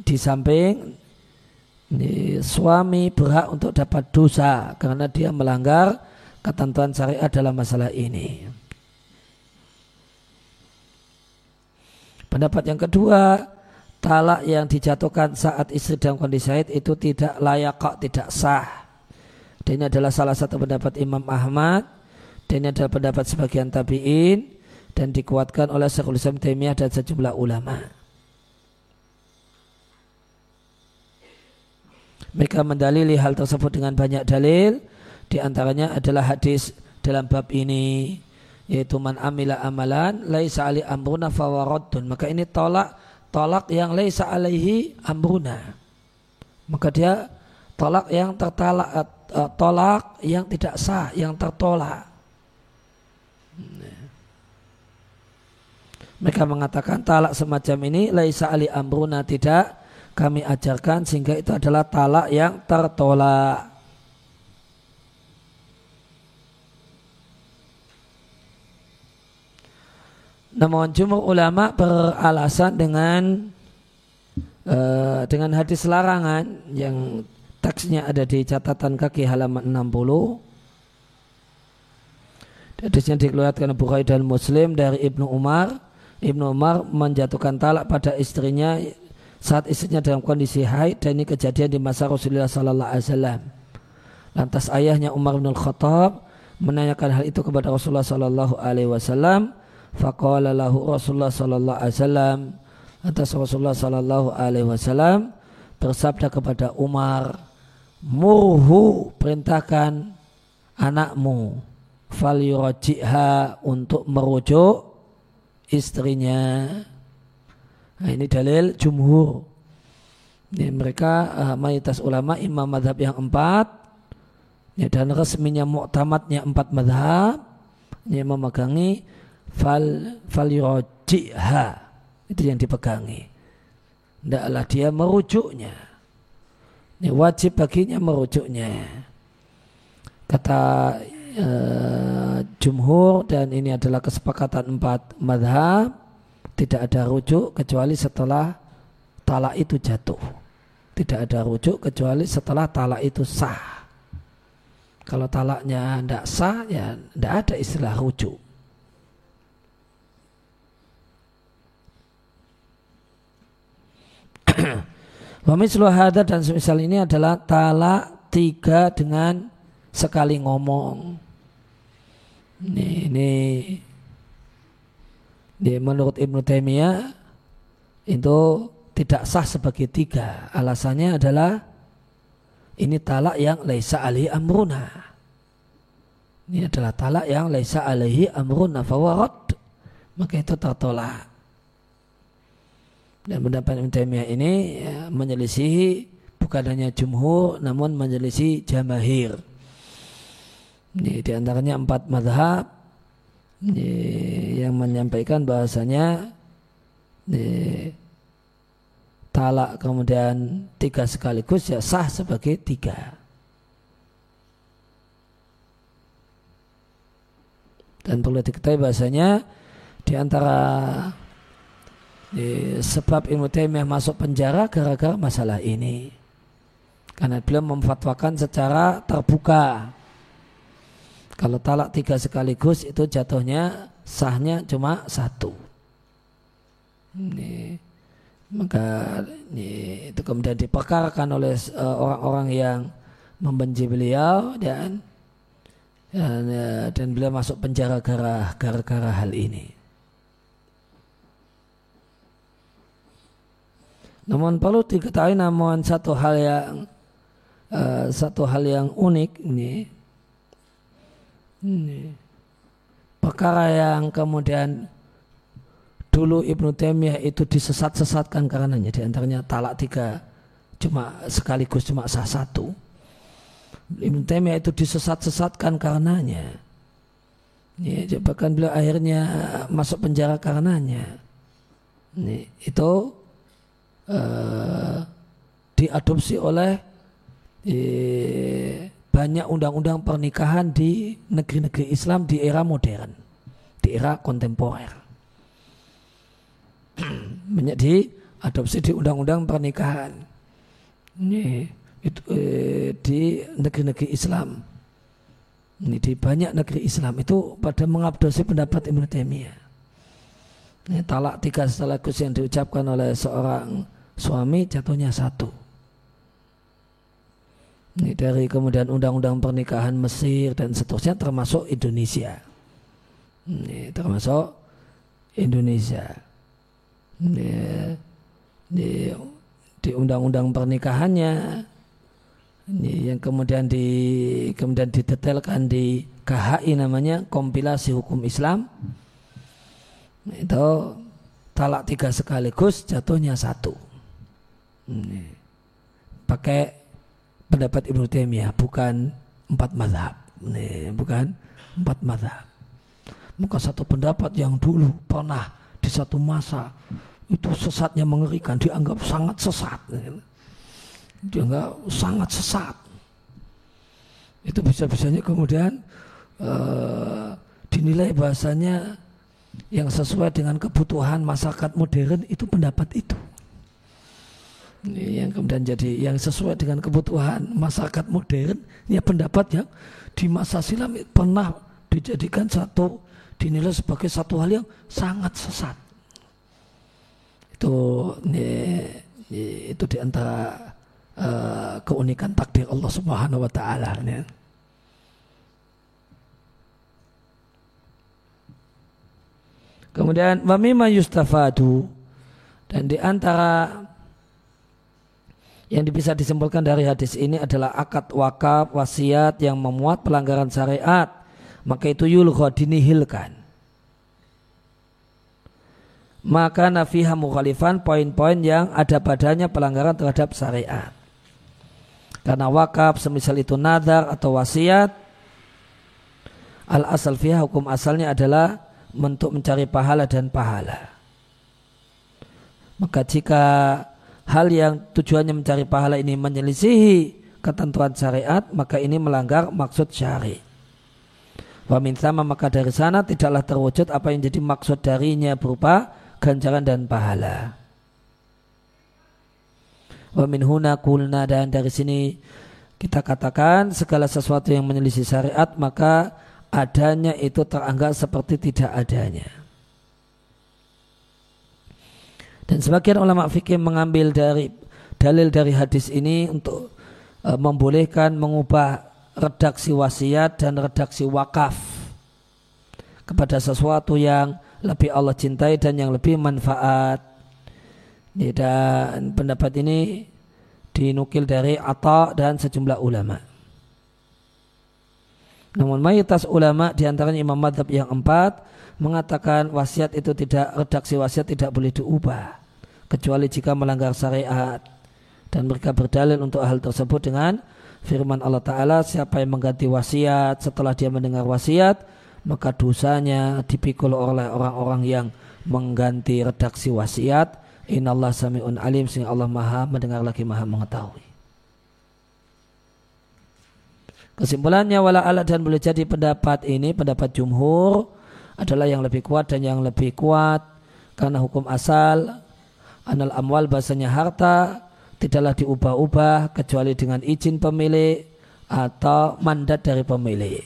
A: Di samping suami berhak untuk dapat dosa karena dia melanggar ketentuan syariat dalam masalah ini. Pendapat yang kedua, talak yang dijatuhkan saat istri dalam kondisi haid itu tidak layak kok tidak sah. Dan ini adalah salah satu pendapat Imam Ahmad dan ini adalah pendapat sebagian tabi'in dan dikuatkan oleh Syekhul Islam Taimiyah dan sejumlah ulama. Mereka mendalili hal tersebut dengan banyak dalil. Di antaranya adalah hadis dalam bab ini yaitu man amila amalan laisa ali amruna fawaradun maka ini tolak tolak yang laisa alaihi amruna. Maka dia tolak yang tertalak uh, tolak yang tidak sah yang tertolak. Mereka mengatakan talak semacam ini laisa ali amruna tidak kami ajarkan sehingga itu adalah talak yang tertolak Namun jumhur ulama beralasan dengan uh, dengan hadis larangan yang teksnya ada di catatan kaki halaman 60. Hadisnya dikeluarkan Bukhari dan Muslim dari Ibnu Umar. Ibnu Umar menjatuhkan talak pada istrinya saat istrinya dalam kondisi haid dan ini kejadian di masa Rasulullah Sallallahu Alaihi Wasallam. Lantas ayahnya Umar bin Khattab menanyakan hal itu kepada Rasulullah Sallallahu Alaihi Wasallam Faqala lahu Rasulullah sallallahu alaihi wasallam atas Rasulullah sallallahu alaihi wasallam bersabda kepada Umar murhu perintahkan anakmu fal yuraji'ha untuk merujuk istrinya. Nah, ini dalil jumhur. Ini mereka uh, mayoritas ulama imam madhab yang empat. Ya, dan resminya muktamadnya empat madhab. Yang memegangi fal fal yuraji'ha itu yang dipegangi. Hendaklah dia merujuknya. Ini wajib baginya merujuknya. Kata uh, jumhur dan ini adalah kesepakatan empat madhab tidak ada rujuk kecuali setelah talak itu jatuh. Tidak ada rujuk kecuali setelah talak itu sah. Kalau talaknya tidak sah ya tidak ada istilah rujuk Wamislu hada dan semisal ini adalah talak tiga dengan sekali ngomong. Ini, ini, ini menurut Ibnu Taimiyah itu tidak sah sebagai tiga. Alasannya adalah ini talak yang laisa alaihi amruna. Ini adalah talak yang laisa alaihi amruna fawarad. Maka itu tertolak. Dan pendapat Ibn Taimiyah ini ya, menyelisihi bukan hanya jumhur namun menyelisihi jamahir. Ini di antaranya empat madhab ini, yang menyampaikan bahasanya ini, talak kemudian tiga sekaligus ya sah sebagai tiga. Dan perlu diketahui bahasanya di antara sebab Ibnu Taimiyah masuk penjara gara-gara masalah ini. Karena beliau memfatwakan secara terbuka. Kalau talak tiga sekaligus itu jatuhnya sahnya cuma satu. Ini, maka ini, itu kemudian diperkarakan oleh uh, orang-orang yang membenci beliau dan dan, uh, dan beliau masuk penjara gara-gara hal ini. Namun perlu diketahui namun satu hal yang uh, satu hal yang unik ini, ini perkara yang kemudian dulu Ibnu Taimiyah itu disesat-sesatkan karenanya di antaranya talak tiga cuma sekaligus cuma sah satu. Ibn Taimiyah itu disesat-sesatkan karenanya. Ya, bahkan beliau akhirnya masuk penjara karenanya. Ini, itu uh, diadopsi oleh eh, banyak undang-undang pernikahan di negeri-negeri Islam di era modern, di era kontemporer. banyak diadopsi di undang-undang pernikahan. Ini itu, eh, di negeri-negeri Islam. Ini di banyak negeri Islam itu pada mengabdosi pendapat Ibnu Taimiyah. Ini talak tiga sekaligus yang diucapkan oleh seorang suami jatuhnya satu. Ini dari kemudian undang-undang pernikahan Mesir dan seterusnya termasuk Indonesia. Ini termasuk Indonesia. Ini, di, di undang-undang pernikahannya ini yang kemudian di kemudian didetailkan di KHI namanya kompilasi hukum Islam itu talak tiga sekaligus jatuhnya satu. Pakai pendapat Ibnu Taimiyah bukan empat madhab. Ini, bukan empat madhab. Maka satu pendapat yang dulu pernah di satu masa itu sesatnya mengerikan dianggap sangat sesat. Dianggap sangat sesat. Itu bisa-bisanya kemudian uh, dinilai bahasanya yang sesuai dengan kebutuhan masyarakat modern itu pendapat itu. Yang kemudian jadi yang sesuai dengan kebutuhan masyarakat modern ya pendapat yang di masa silam pernah dijadikan satu dinilai sebagai satu hal yang sangat sesat. Itu ini, itu di antara uh, keunikan takdir Allah Subhanahu wa taala ya. Kemudian wamima yustafadu dan di antara yang bisa disimpulkan dari hadis ini adalah akad wakaf wasiat yang memuat pelanggaran syariat. Maka itu yulgha dinihilkan. Maka nafiha mukhalifan poin-poin yang ada padanya pelanggaran terhadap syariat. Karena wakaf semisal itu nadar atau wasiat al asal fiha hukum asalnya adalah untuk mencari pahala dan pahala. Maka jika hal yang tujuannya mencari pahala ini menyelisihi ketentuan syariat, maka ini melanggar maksud syari. Wa min sama maka dari sana tidaklah terwujud apa yang jadi maksud darinya berupa ganjaran dan pahala. Wa min huna kulna dan dari sini kita katakan segala sesuatu yang menyelisih syariat maka adanya itu teranggap seperti tidak adanya. Dan sebagian ulama fikih mengambil dari dalil dari hadis ini untuk e, membolehkan mengubah redaksi wasiat dan redaksi wakaf kepada sesuatu yang lebih Allah cintai dan yang lebih manfaat. Dan pendapat ini dinukil dari Atta dan sejumlah ulama. Namun mayoritas ulama di antaranya Imam Madhab yang empat mengatakan wasiat itu tidak redaksi wasiat tidak boleh diubah kecuali jika melanggar syariat. Dan mereka berdalil untuk hal tersebut dengan firman Allah Ta'ala siapa yang mengganti wasiat setelah dia mendengar wasiat maka dosanya dipikul oleh orang-orang yang mengganti redaksi wasiat. Allah sami'un alim sehingga Allah maha mendengar lagi maha mengetahui. Kesimpulannya wala alat dan boleh jadi pendapat ini pendapat jumhur adalah yang lebih kuat dan yang lebih kuat karena hukum asal anal amwal bahasanya harta tidaklah diubah-ubah kecuali dengan izin pemilik atau mandat dari pemilik.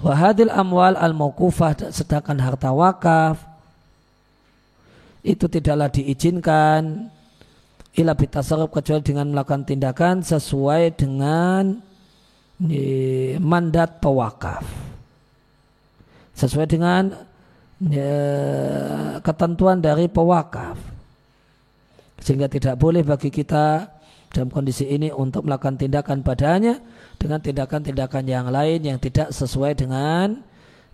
A: Wahadil amwal al mauqufah sedangkan harta wakaf itu tidaklah diizinkan ila bitasarruf kecuali dengan melakukan tindakan sesuai dengan mandat pewakaf sesuai dengan ya, ketentuan dari pewakaf sehingga tidak boleh bagi kita dalam kondisi ini untuk melakukan tindakan padanya dengan tindakan-tindakan yang lain yang tidak sesuai dengan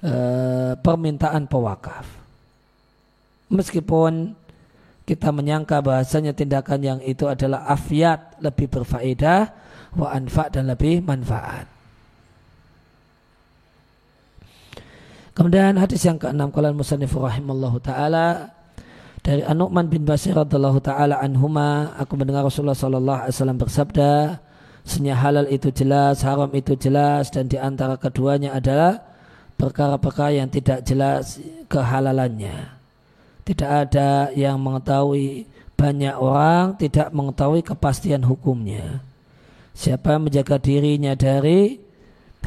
A: uh, permintaan pewakaf meskipun kita menyangka bahasanya tindakan yang itu adalah afiat lebih berfaedah wa anfa dan lebih manfaat. Kemudian hadis yang keenam kalau musannif rahimallahu taala dari An-Nu'man bin Basir radhiyallahu taala anhuma aku mendengar Rasulullah sallallahu alaihi wasallam bersabda Senya halal itu jelas, haram itu jelas dan di antara keduanya adalah perkara-perkara yang tidak jelas kehalalannya. Tidak ada yang mengetahui banyak orang tidak mengetahui kepastian hukumnya. Siapa menjaga dirinya dari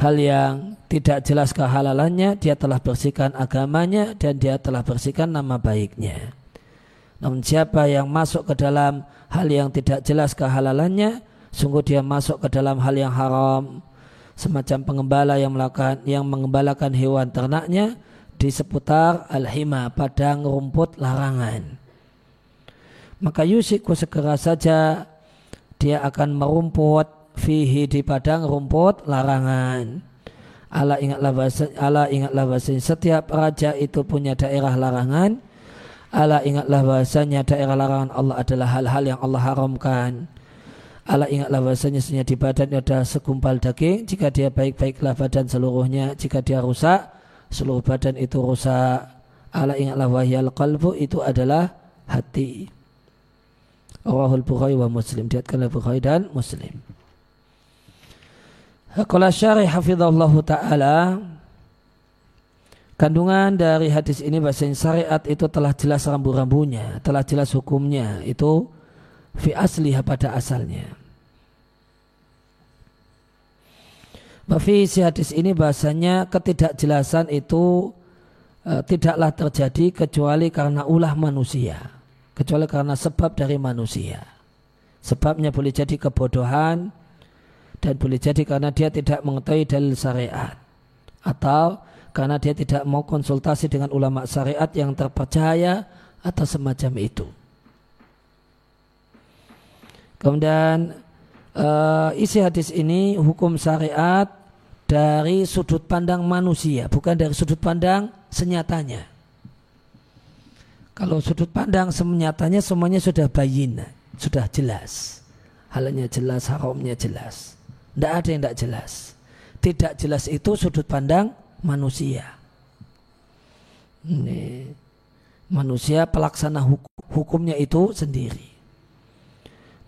A: hal yang tidak jelas kehalalannya, dia telah bersihkan agamanya dan dia telah bersihkan nama baiknya. Namun siapa yang masuk ke dalam hal yang tidak jelas kehalalannya, sungguh dia masuk ke dalam hal yang haram. Semacam pengembala yang melakukan yang mengembalakan hewan ternaknya di seputar al-hima padang rumput larangan. Maka yusiku segera saja dia akan merumput fihi di padang rumput larangan. Allah ingatlah bahasa Allah ingatlah bahasa setiap raja itu punya daerah larangan. Allah ingatlah bahasanya daerah larangan Allah adalah hal-hal yang Allah haramkan. Allah ingatlah bahasanya sebenarnya di badan ada segumpal daging. Jika dia baik-baiklah badan seluruhnya. Jika dia rusak, seluruh badan itu rusak. Allah ingatlah wahyal qalbu itu adalah hati. Rawahul Bukhari wa Muslim. Diatkan oleh Bukhari dan Muslim. Kalau syarih hafizallahu ta'ala Kandungan dari hadis ini bahasa syariat itu telah jelas rambu-rambunya, telah jelas hukumnya. Itu fi asli pada asalnya. Bafi si hadis ini bahasanya ketidakjelasan itu e, tidaklah terjadi kecuali karena ulah manusia. Kecuali karena sebab dari manusia. Sebabnya boleh jadi kebodohan, dan boleh jadi karena dia tidak mengetahui dalil syariat atau karena dia tidak mau konsultasi dengan ulama syariat yang terpercaya atau semacam itu. Kemudian uh, isi hadis ini hukum syariat dari sudut pandang manusia, bukan dari sudut pandang senyatanya. Kalau sudut pandang senyatanya semuanya sudah bayin, sudah jelas. Halnya jelas, haramnya jelas. Tidak ada yang tidak jelas. Tidak jelas itu sudut pandang manusia. Ini, manusia pelaksana hukum, hukumnya itu sendiri.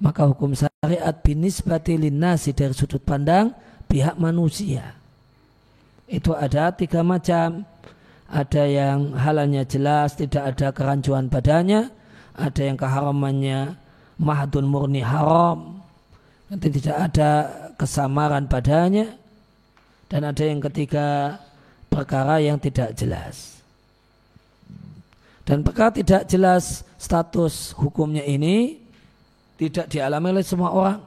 A: Maka hukum syariat binisbati linnasi dari sudut pandang pihak manusia. Itu ada tiga macam. Ada yang halalnya jelas, tidak ada kerancuan padanya. Ada yang keharamannya mahdun murni haram. Nanti tidak ada kesamaran padanya dan ada yang ketiga perkara yang tidak jelas. Dan perkara tidak jelas status hukumnya ini tidak dialami oleh semua orang.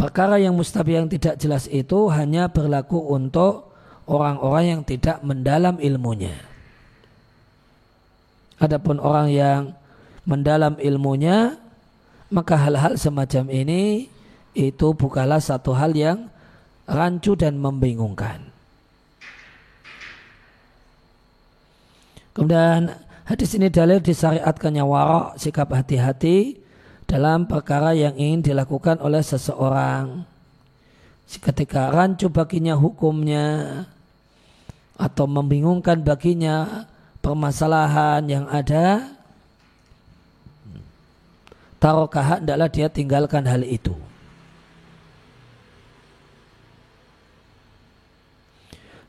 A: Perkara yang mustabih yang tidak jelas itu hanya berlaku untuk orang-orang yang tidak mendalam ilmunya. Adapun orang yang mendalam ilmunya, maka hal-hal semacam ini itu bukanlah satu hal yang rancu dan membingungkan. Kemudian hadis ini dalil disyariatkannya wara sikap hati-hati dalam perkara yang ingin dilakukan oleh seseorang. Ketika rancu baginya hukumnya atau membingungkan baginya permasalahan yang ada, tarokah adalah dia tinggalkan hal itu.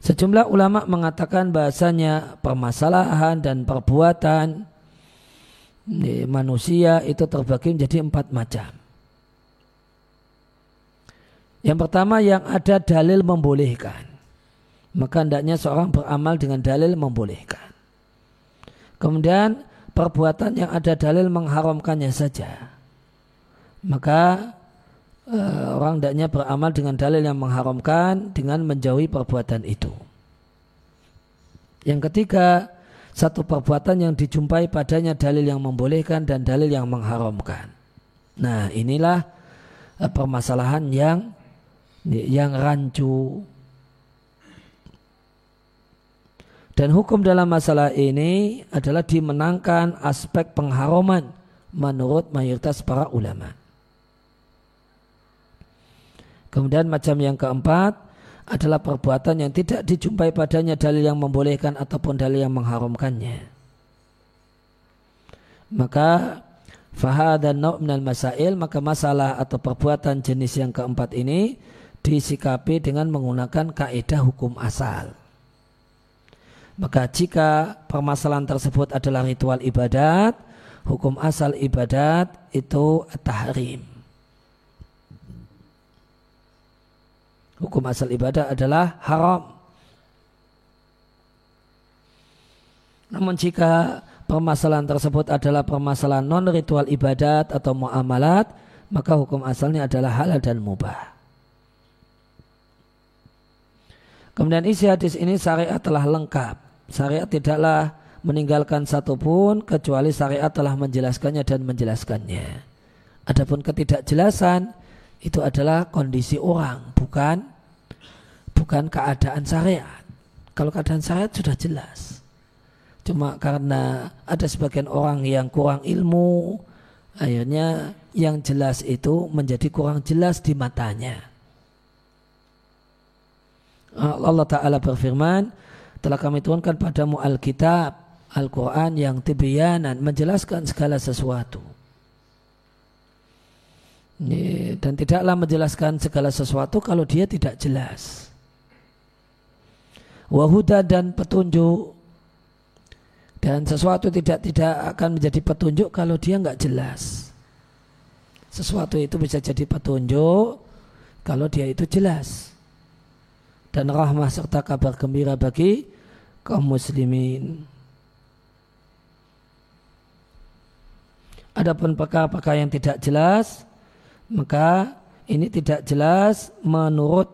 A: Sejumlah ulama mengatakan bahasanya permasalahan dan perbuatan manusia itu terbagi menjadi empat macam. Yang pertama yang ada dalil membolehkan. Maka hendaknya seorang beramal dengan dalil membolehkan. Kemudian perbuatan yang ada dalil mengharamkannya saja. Maka uh, orang hendaknya beramal dengan dalil yang mengharamkan dengan menjauhi perbuatan itu. Yang ketiga, satu perbuatan yang dijumpai padanya dalil yang membolehkan dan dalil yang mengharamkan. Nah, inilah uh, permasalahan yang yang rancu. Dan hukum dalam masalah ini adalah dimenangkan aspek pengharuman menurut mayoritas para ulama. Kemudian macam yang keempat adalah perbuatan yang tidak dijumpai padanya dalil yang membolehkan ataupun dalil yang mengharamkannya. Maka dan minal masail maka masalah atau perbuatan jenis yang keempat ini disikapi dengan menggunakan kaidah hukum asal. Maka jika permasalahan tersebut adalah ritual ibadat, hukum asal ibadat itu tahrim. Hukum asal ibadat adalah haram. Namun jika permasalahan tersebut adalah permasalahan non ritual ibadat atau muamalat, maka hukum asalnya adalah halal dan mubah. Kemudian isi hadis ini syariat telah lengkap. Syariat tidaklah meninggalkan satu pun kecuali syariat telah menjelaskannya dan menjelaskannya. Adapun ketidakjelasan itu adalah kondisi orang, bukan bukan keadaan syariat. Kalau keadaan syariat sudah jelas. Cuma karena ada sebagian orang yang kurang ilmu, akhirnya yang jelas itu menjadi kurang jelas di matanya. Allah Ta'ala berfirman, telah kami turunkan padamu Alkitab, Al-Quran yang tibyanan, menjelaskan segala sesuatu. Dan tidaklah menjelaskan segala sesuatu kalau dia tidak jelas. Wahuda dan petunjuk dan sesuatu tidak tidak akan menjadi petunjuk kalau dia nggak jelas. Sesuatu itu bisa jadi petunjuk kalau dia itu jelas dan rahmah serta kabar gembira bagi kaum muslimin. Adapun perkara-perkara yang tidak jelas, maka ini tidak jelas menurut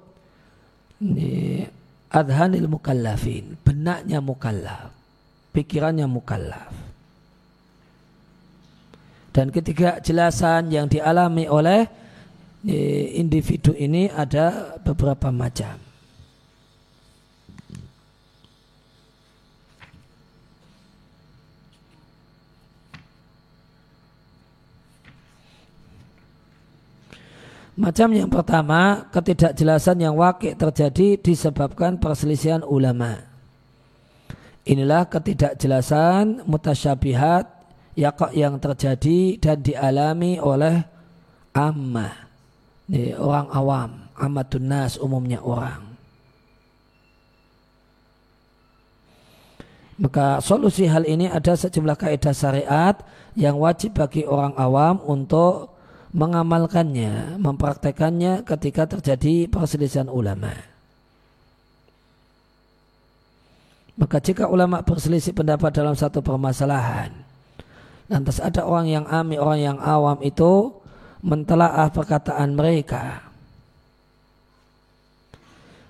A: ini, adhanil mukallafin, benaknya mukallaf, pikirannya mukallaf. Dan ketiga jelasan yang dialami oleh individu ini ada beberapa macam. Macam yang pertama, ketidakjelasan yang wakil terjadi disebabkan perselisihan ulama. Inilah ketidakjelasan mutasyabihat yang terjadi dan dialami oleh ammah. Ini orang awam, amatun nas umumnya orang. Maka solusi hal ini ada sejumlah kaidah syariat yang wajib bagi orang awam untuk mengamalkannya, mempraktekannya ketika terjadi perselisihan ulama. Maka jika ulama berselisih pendapat dalam satu permasalahan, lantas ada orang yang ami, orang yang awam itu mentelaah perkataan mereka.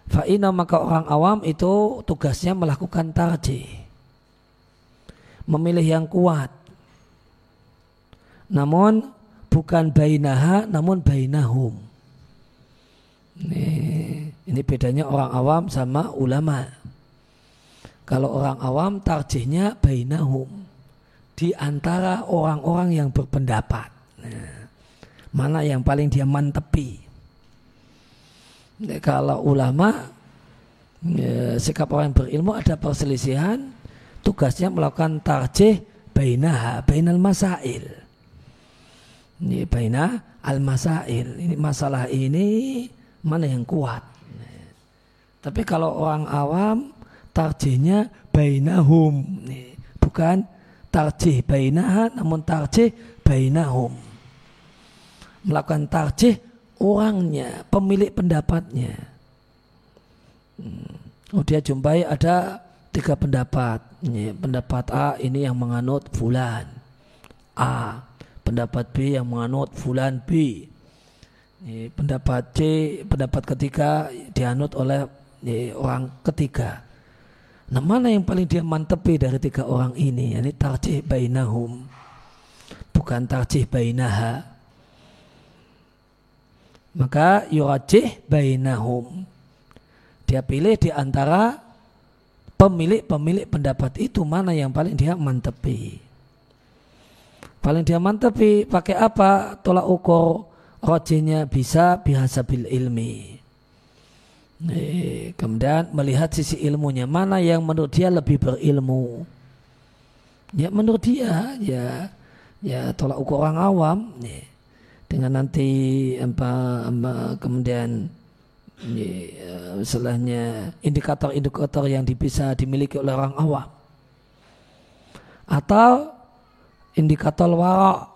A: Fa'ina maka orang awam itu tugasnya melakukan tarjih. Memilih yang kuat. Namun bukan bainaha namun bainahum. Ini, ini bedanya orang awam sama ulama. Kalau orang awam tarjihnya bainahum di antara orang-orang yang berpendapat. Nah, mana yang paling dia mantepi? kalau ulama ya, sikap orang yang berilmu ada perselisihan, tugasnya melakukan tarjih bainaha, bainal masail ini baina al-masail. Ini masalah ini mana yang kuat. Tapi kalau orang awam tarjihnya bainahum. Bukan tarjih bainaha namun tarjih bainahum. Melakukan tarjih orangnya, pemilik pendapatnya. Hmm. Oh dia jumpai ada tiga pendapat. Pendapat A ini yang menganut fulan. A pendapat B yang menganut fulan B. Pendapat C, pendapat ketiga dianut oleh orang ketiga. Nah mana yang paling dia mantepi dari tiga orang ini? Ini tarjih bainahum. Bukan tarjih bainaha. Maka yurajih bainahum. Dia pilih di antara pemilik-pemilik pendapat itu mana yang paling dia mantepi. Paling dia mantepi pakai apa? Tolak ukur rojinya bisa biasa bil ilmi. Kemudian melihat sisi ilmunya mana yang menurut dia lebih berilmu. Ya menurut dia ya ya tolak ukur orang awam nih dengan nanti apa, apa kemudian misalnya indikator-indikator yang bisa dimiliki oleh orang awam atau indikator warok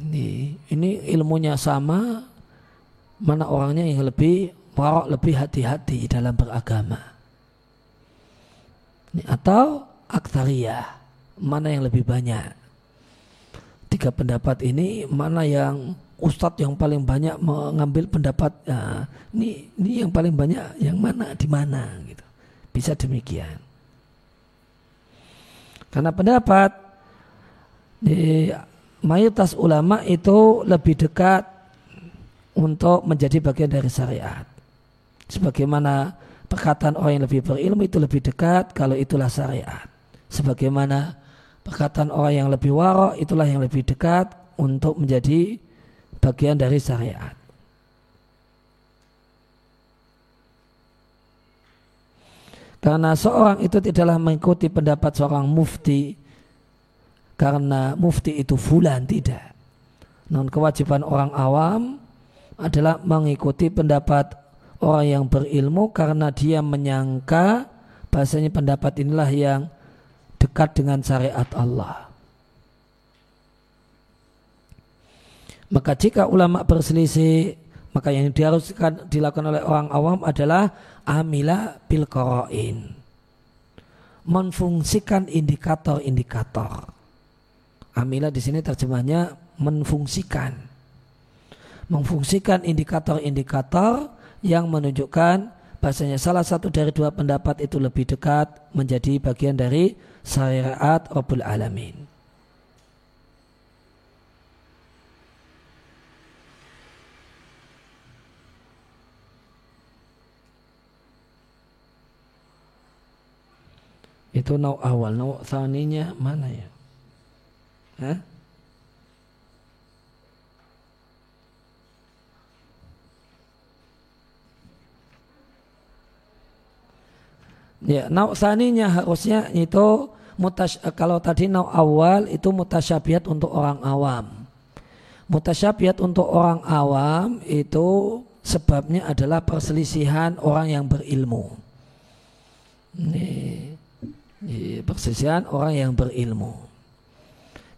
A: ini, ini ilmunya sama mana orangnya yang lebih warok lebih hati-hati dalam beragama. Ini, atau aktariyah mana yang lebih banyak. Tiga pendapat ini mana yang ustadz yang paling banyak mengambil pendapat ya, ini ini yang paling banyak yang mana di mana gitu. Bisa demikian. Karena pendapat di mayoritas ulama itu lebih dekat untuk menjadi bagian dari syariat sebagaimana perkataan orang yang lebih berilmu itu lebih dekat kalau itulah syariat sebagaimana perkataan orang yang lebih warok itulah yang lebih dekat untuk menjadi bagian dari syariat. Karena seorang itu tidaklah mengikuti pendapat seorang mufti karena mufti itu fulan tidak. Non kewajiban orang awam adalah mengikuti pendapat orang yang berilmu karena dia menyangka bahasanya pendapat inilah yang dekat dengan syariat Allah. Maka jika ulama berselisih, maka yang diharuskan dilakukan oleh orang awam adalah amila bil koroin. Menfungsikan indikator-indikator. Amila di sini terjemahnya menfungsikan. Memfungsikan indikator-indikator yang menunjukkan bahasanya salah satu dari dua pendapat itu lebih dekat menjadi bagian dari syariat Rabbul Alamin. Itu nau awal, nau saninya mana ya? Ya, nau saninya harusnya itu mutas kalau tadi nau awal itu mutasyabihat untuk orang awam. Mutasyabihat untuk orang awam itu sebabnya adalah perselisihan orang yang berilmu. Nih persisian orang yang berilmu.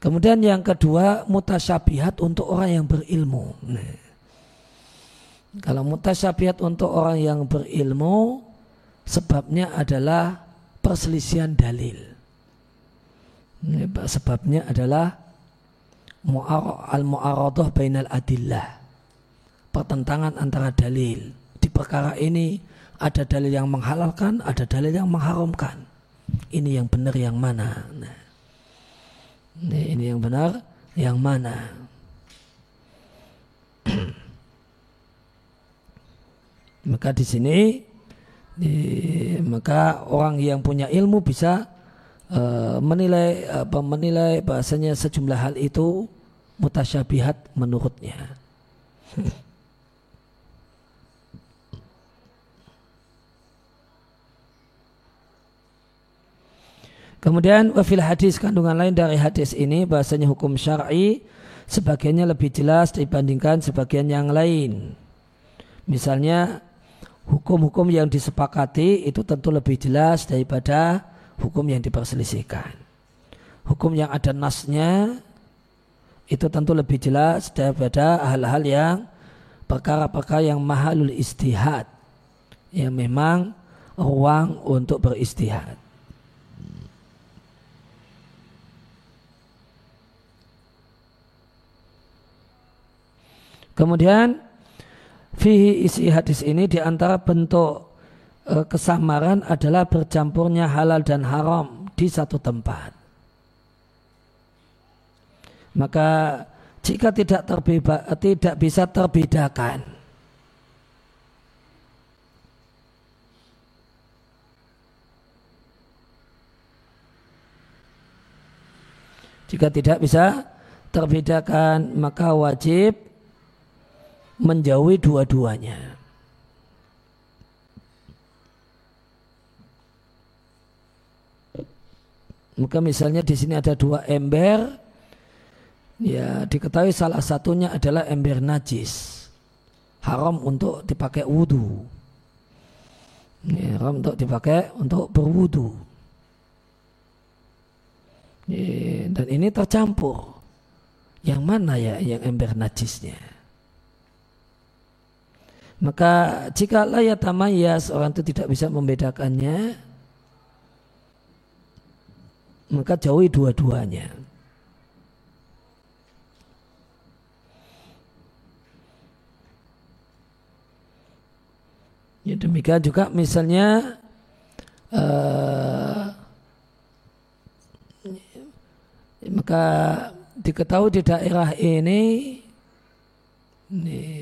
A: Kemudian yang kedua mutasyabihat untuk orang yang berilmu. Kalau mutasyabihat untuk orang yang berilmu sebabnya adalah perselisihan dalil. Sebabnya adalah al-mu'aradah bainal adillah. Pertentangan antara dalil. Di perkara ini ada dalil yang menghalalkan, ada dalil yang mengharamkan ini yang benar yang mana nah, ini yang benar yang mana? Maka di sini di, maka orang yang punya ilmu bisa uh, menilai apa menilai bahasanya sejumlah hal itu mutasyabihat menurutnya Kemudian wafil hadis kandungan lain dari hadis ini bahasanya hukum syar'i sebagiannya lebih jelas dibandingkan sebagian yang lain. Misalnya hukum-hukum yang disepakati itu tentu lebih jelas daripada hukum yang diperselisihkan. Hukum yang ada nasnya itu tentu lebih jelas daripada hal-hal yang perkara-perkara yang mahalul istihad yang memang ruang untuk beristihad. Kemudian fihi isi hadis ini di antara bentuk e, kesamaran adalah bercampurnya halal dan haram di satu tempat. Maka jika tidak terbeba, tidak bisa terbedakan. Jika tidak bisa terbedakan, maka wajib menjauhi dua-duanya. Maka misalnya di sini ada dua ember, ya diketahui salah satunya adalah ember najis, haram untuk dipakai wudhu, ya, haram untuk dipakai untuk berwudhu. Ya, dan ini tercampur. Yang mana ya yang ember najisnya? Maka jika layak tamayas orang itu tidak bisa membedakannya, maka jauhi dua-duanya. Ya demikian juga misalnya uh, maka diketahui di daerah ini, ini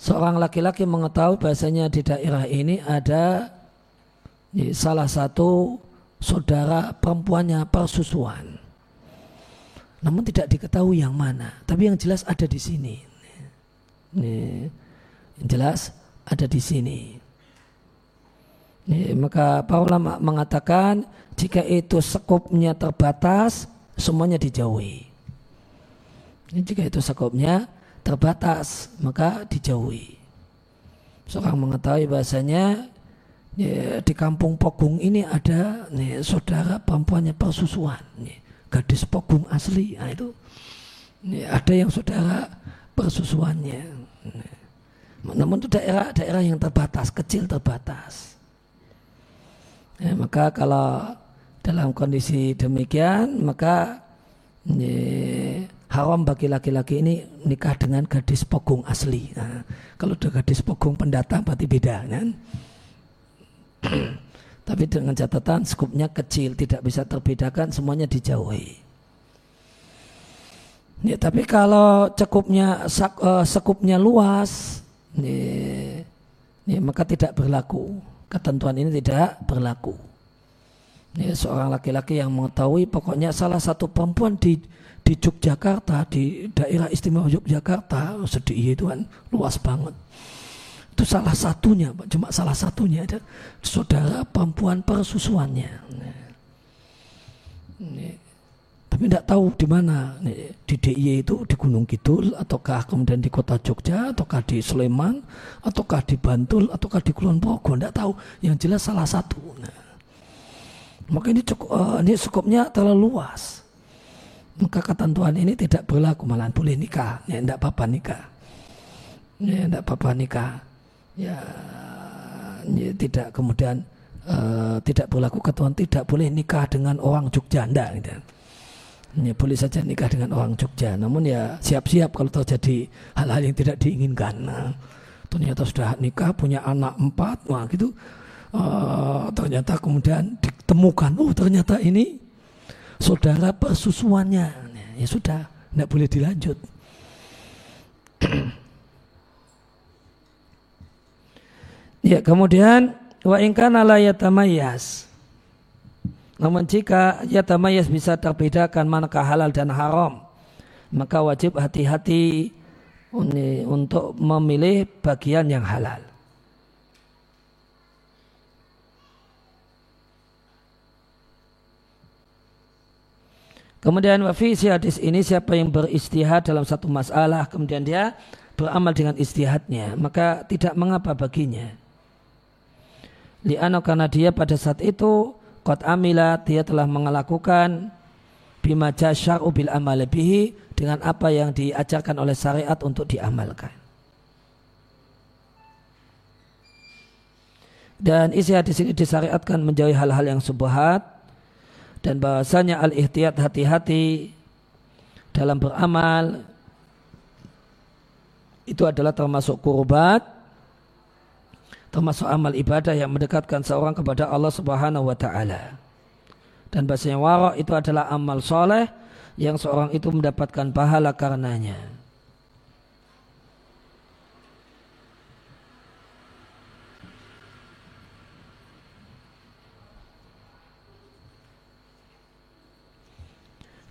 A: seorang laki-laki mengetahui bahasanya di daerah ini ada ini, salah satu saudara perempuannya persusuan. Namun tidak diketahui yang mana. Tapi yang jelas ada di sini. Nih, yang jelas ada di sini. Nih, maka para ulama mengatakan jika itu sekupnya terbatas, semuanya dijauhi. Jika itu sekupnya terbatas, maka dijauhi. Seorang mengetahui bahasanya ya, di kampung Pogung ini ada nih, saudara perempuannya persusuan nih, gadis Pogung asli nah, itu nih, ada yang saudara persusuannya nih. namun itu daerah-daerah yang terbatas kecil terbatas ya, maka kalau dalam kondisi demikian maka nih, haram bagi laki-laki ini nikah dengan gadis pogung asli. Nah, kalau gadis pogung pendatang berarti beda kan? Tapi dengan catatan skupnya kecil, tidak bisa terbedakan, semuanya dijauhi. Ya, tapi kalau cekupnya uh, sekupnya luas, ya, ya, maka tidak berlaku. Ketentuan ini tidak berlaku. Ya, seorang laki-laki yang mengetahui pokoknya salah satu perempuan di di Yogyakarta di daerah istimewa Yogyakarta sedih itu kan luas banget. Itu salah satunya, cuma salah satunya ada saudara perempuan persusuannya. Tapi tidak tahu di mana. Di DIY itu di Gunung Kidul ataukah kemudian di kota Jogja ataukah di Sleman ataukah di Bantul ataukah di Kulon Progo tidak tahu. Yang jelas salah satu. Nah, maka ini cukup uh, ini cukupnya terlalu luas maka ketentuan ini tidak berlaku malah boleh nikah ya tidak apa-apa nikah ya tidak apa-apa nikah ya, ya tidak kemudian uh, tidak berlaku ketentuan tidak boleh nikah dengan orang Jogja anda gitu. Ya, boleh saja nikah dengan orang Jogja, namun ya siap-siap kalau terjadi hal-hal yang tidak diinginkan. Nah, ternyata sudah nikah, punya anak empat, wah gitu. Uh, ternyata kemudian ditemukan, oh ternyata ini saudara persusuannya. Ya sudah, tidak boleh dilanjut. Ya, kemudian wa in kana la yatamayyaz. Namun jika yatamayyaz bisa terbedakan manakah halal dan haram, maka wajib hati-hati untuk memilih bagian yang halal. Kemudian wafisi hadis ini siapa yang beristihad dalam satu masalah? Kemudian dia beramal dengan istihadnya. Maka tidak mengapa baginya. Li'ano karena dia pada saat itu Qad amila dia telah melakukan Bima jasyar'u bil amal bihi Dengan apa yang diajarkan oleh syariat untuk diamalkan. Dan isi hadis ini disyariatkan menjauhi hal-hal yang subhat dan bahasanya al-ihtiyat hati-hati dalam beramal itu adalah termasuk kurbat termasuk amal ibadah yang mendekatkan seorang kepada Allah Subhanahu wa taala. Dan bahasanya wara itu adalah amal soleh yang seorang itu mendapatkan pahala karenanya.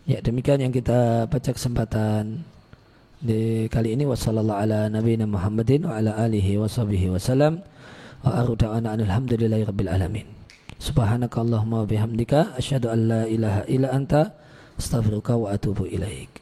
A: Ya demikian yang kita baca kesempatan di kali ini wasallallahu ala nabiyina Muhammadin wa ala alihi wasallam wa alhamdulillahi rabbil alamin. Subhanakallahumma wa bihamdika asyhadu an la ilaha illa anta astaghfiruka wa atubu ilaik.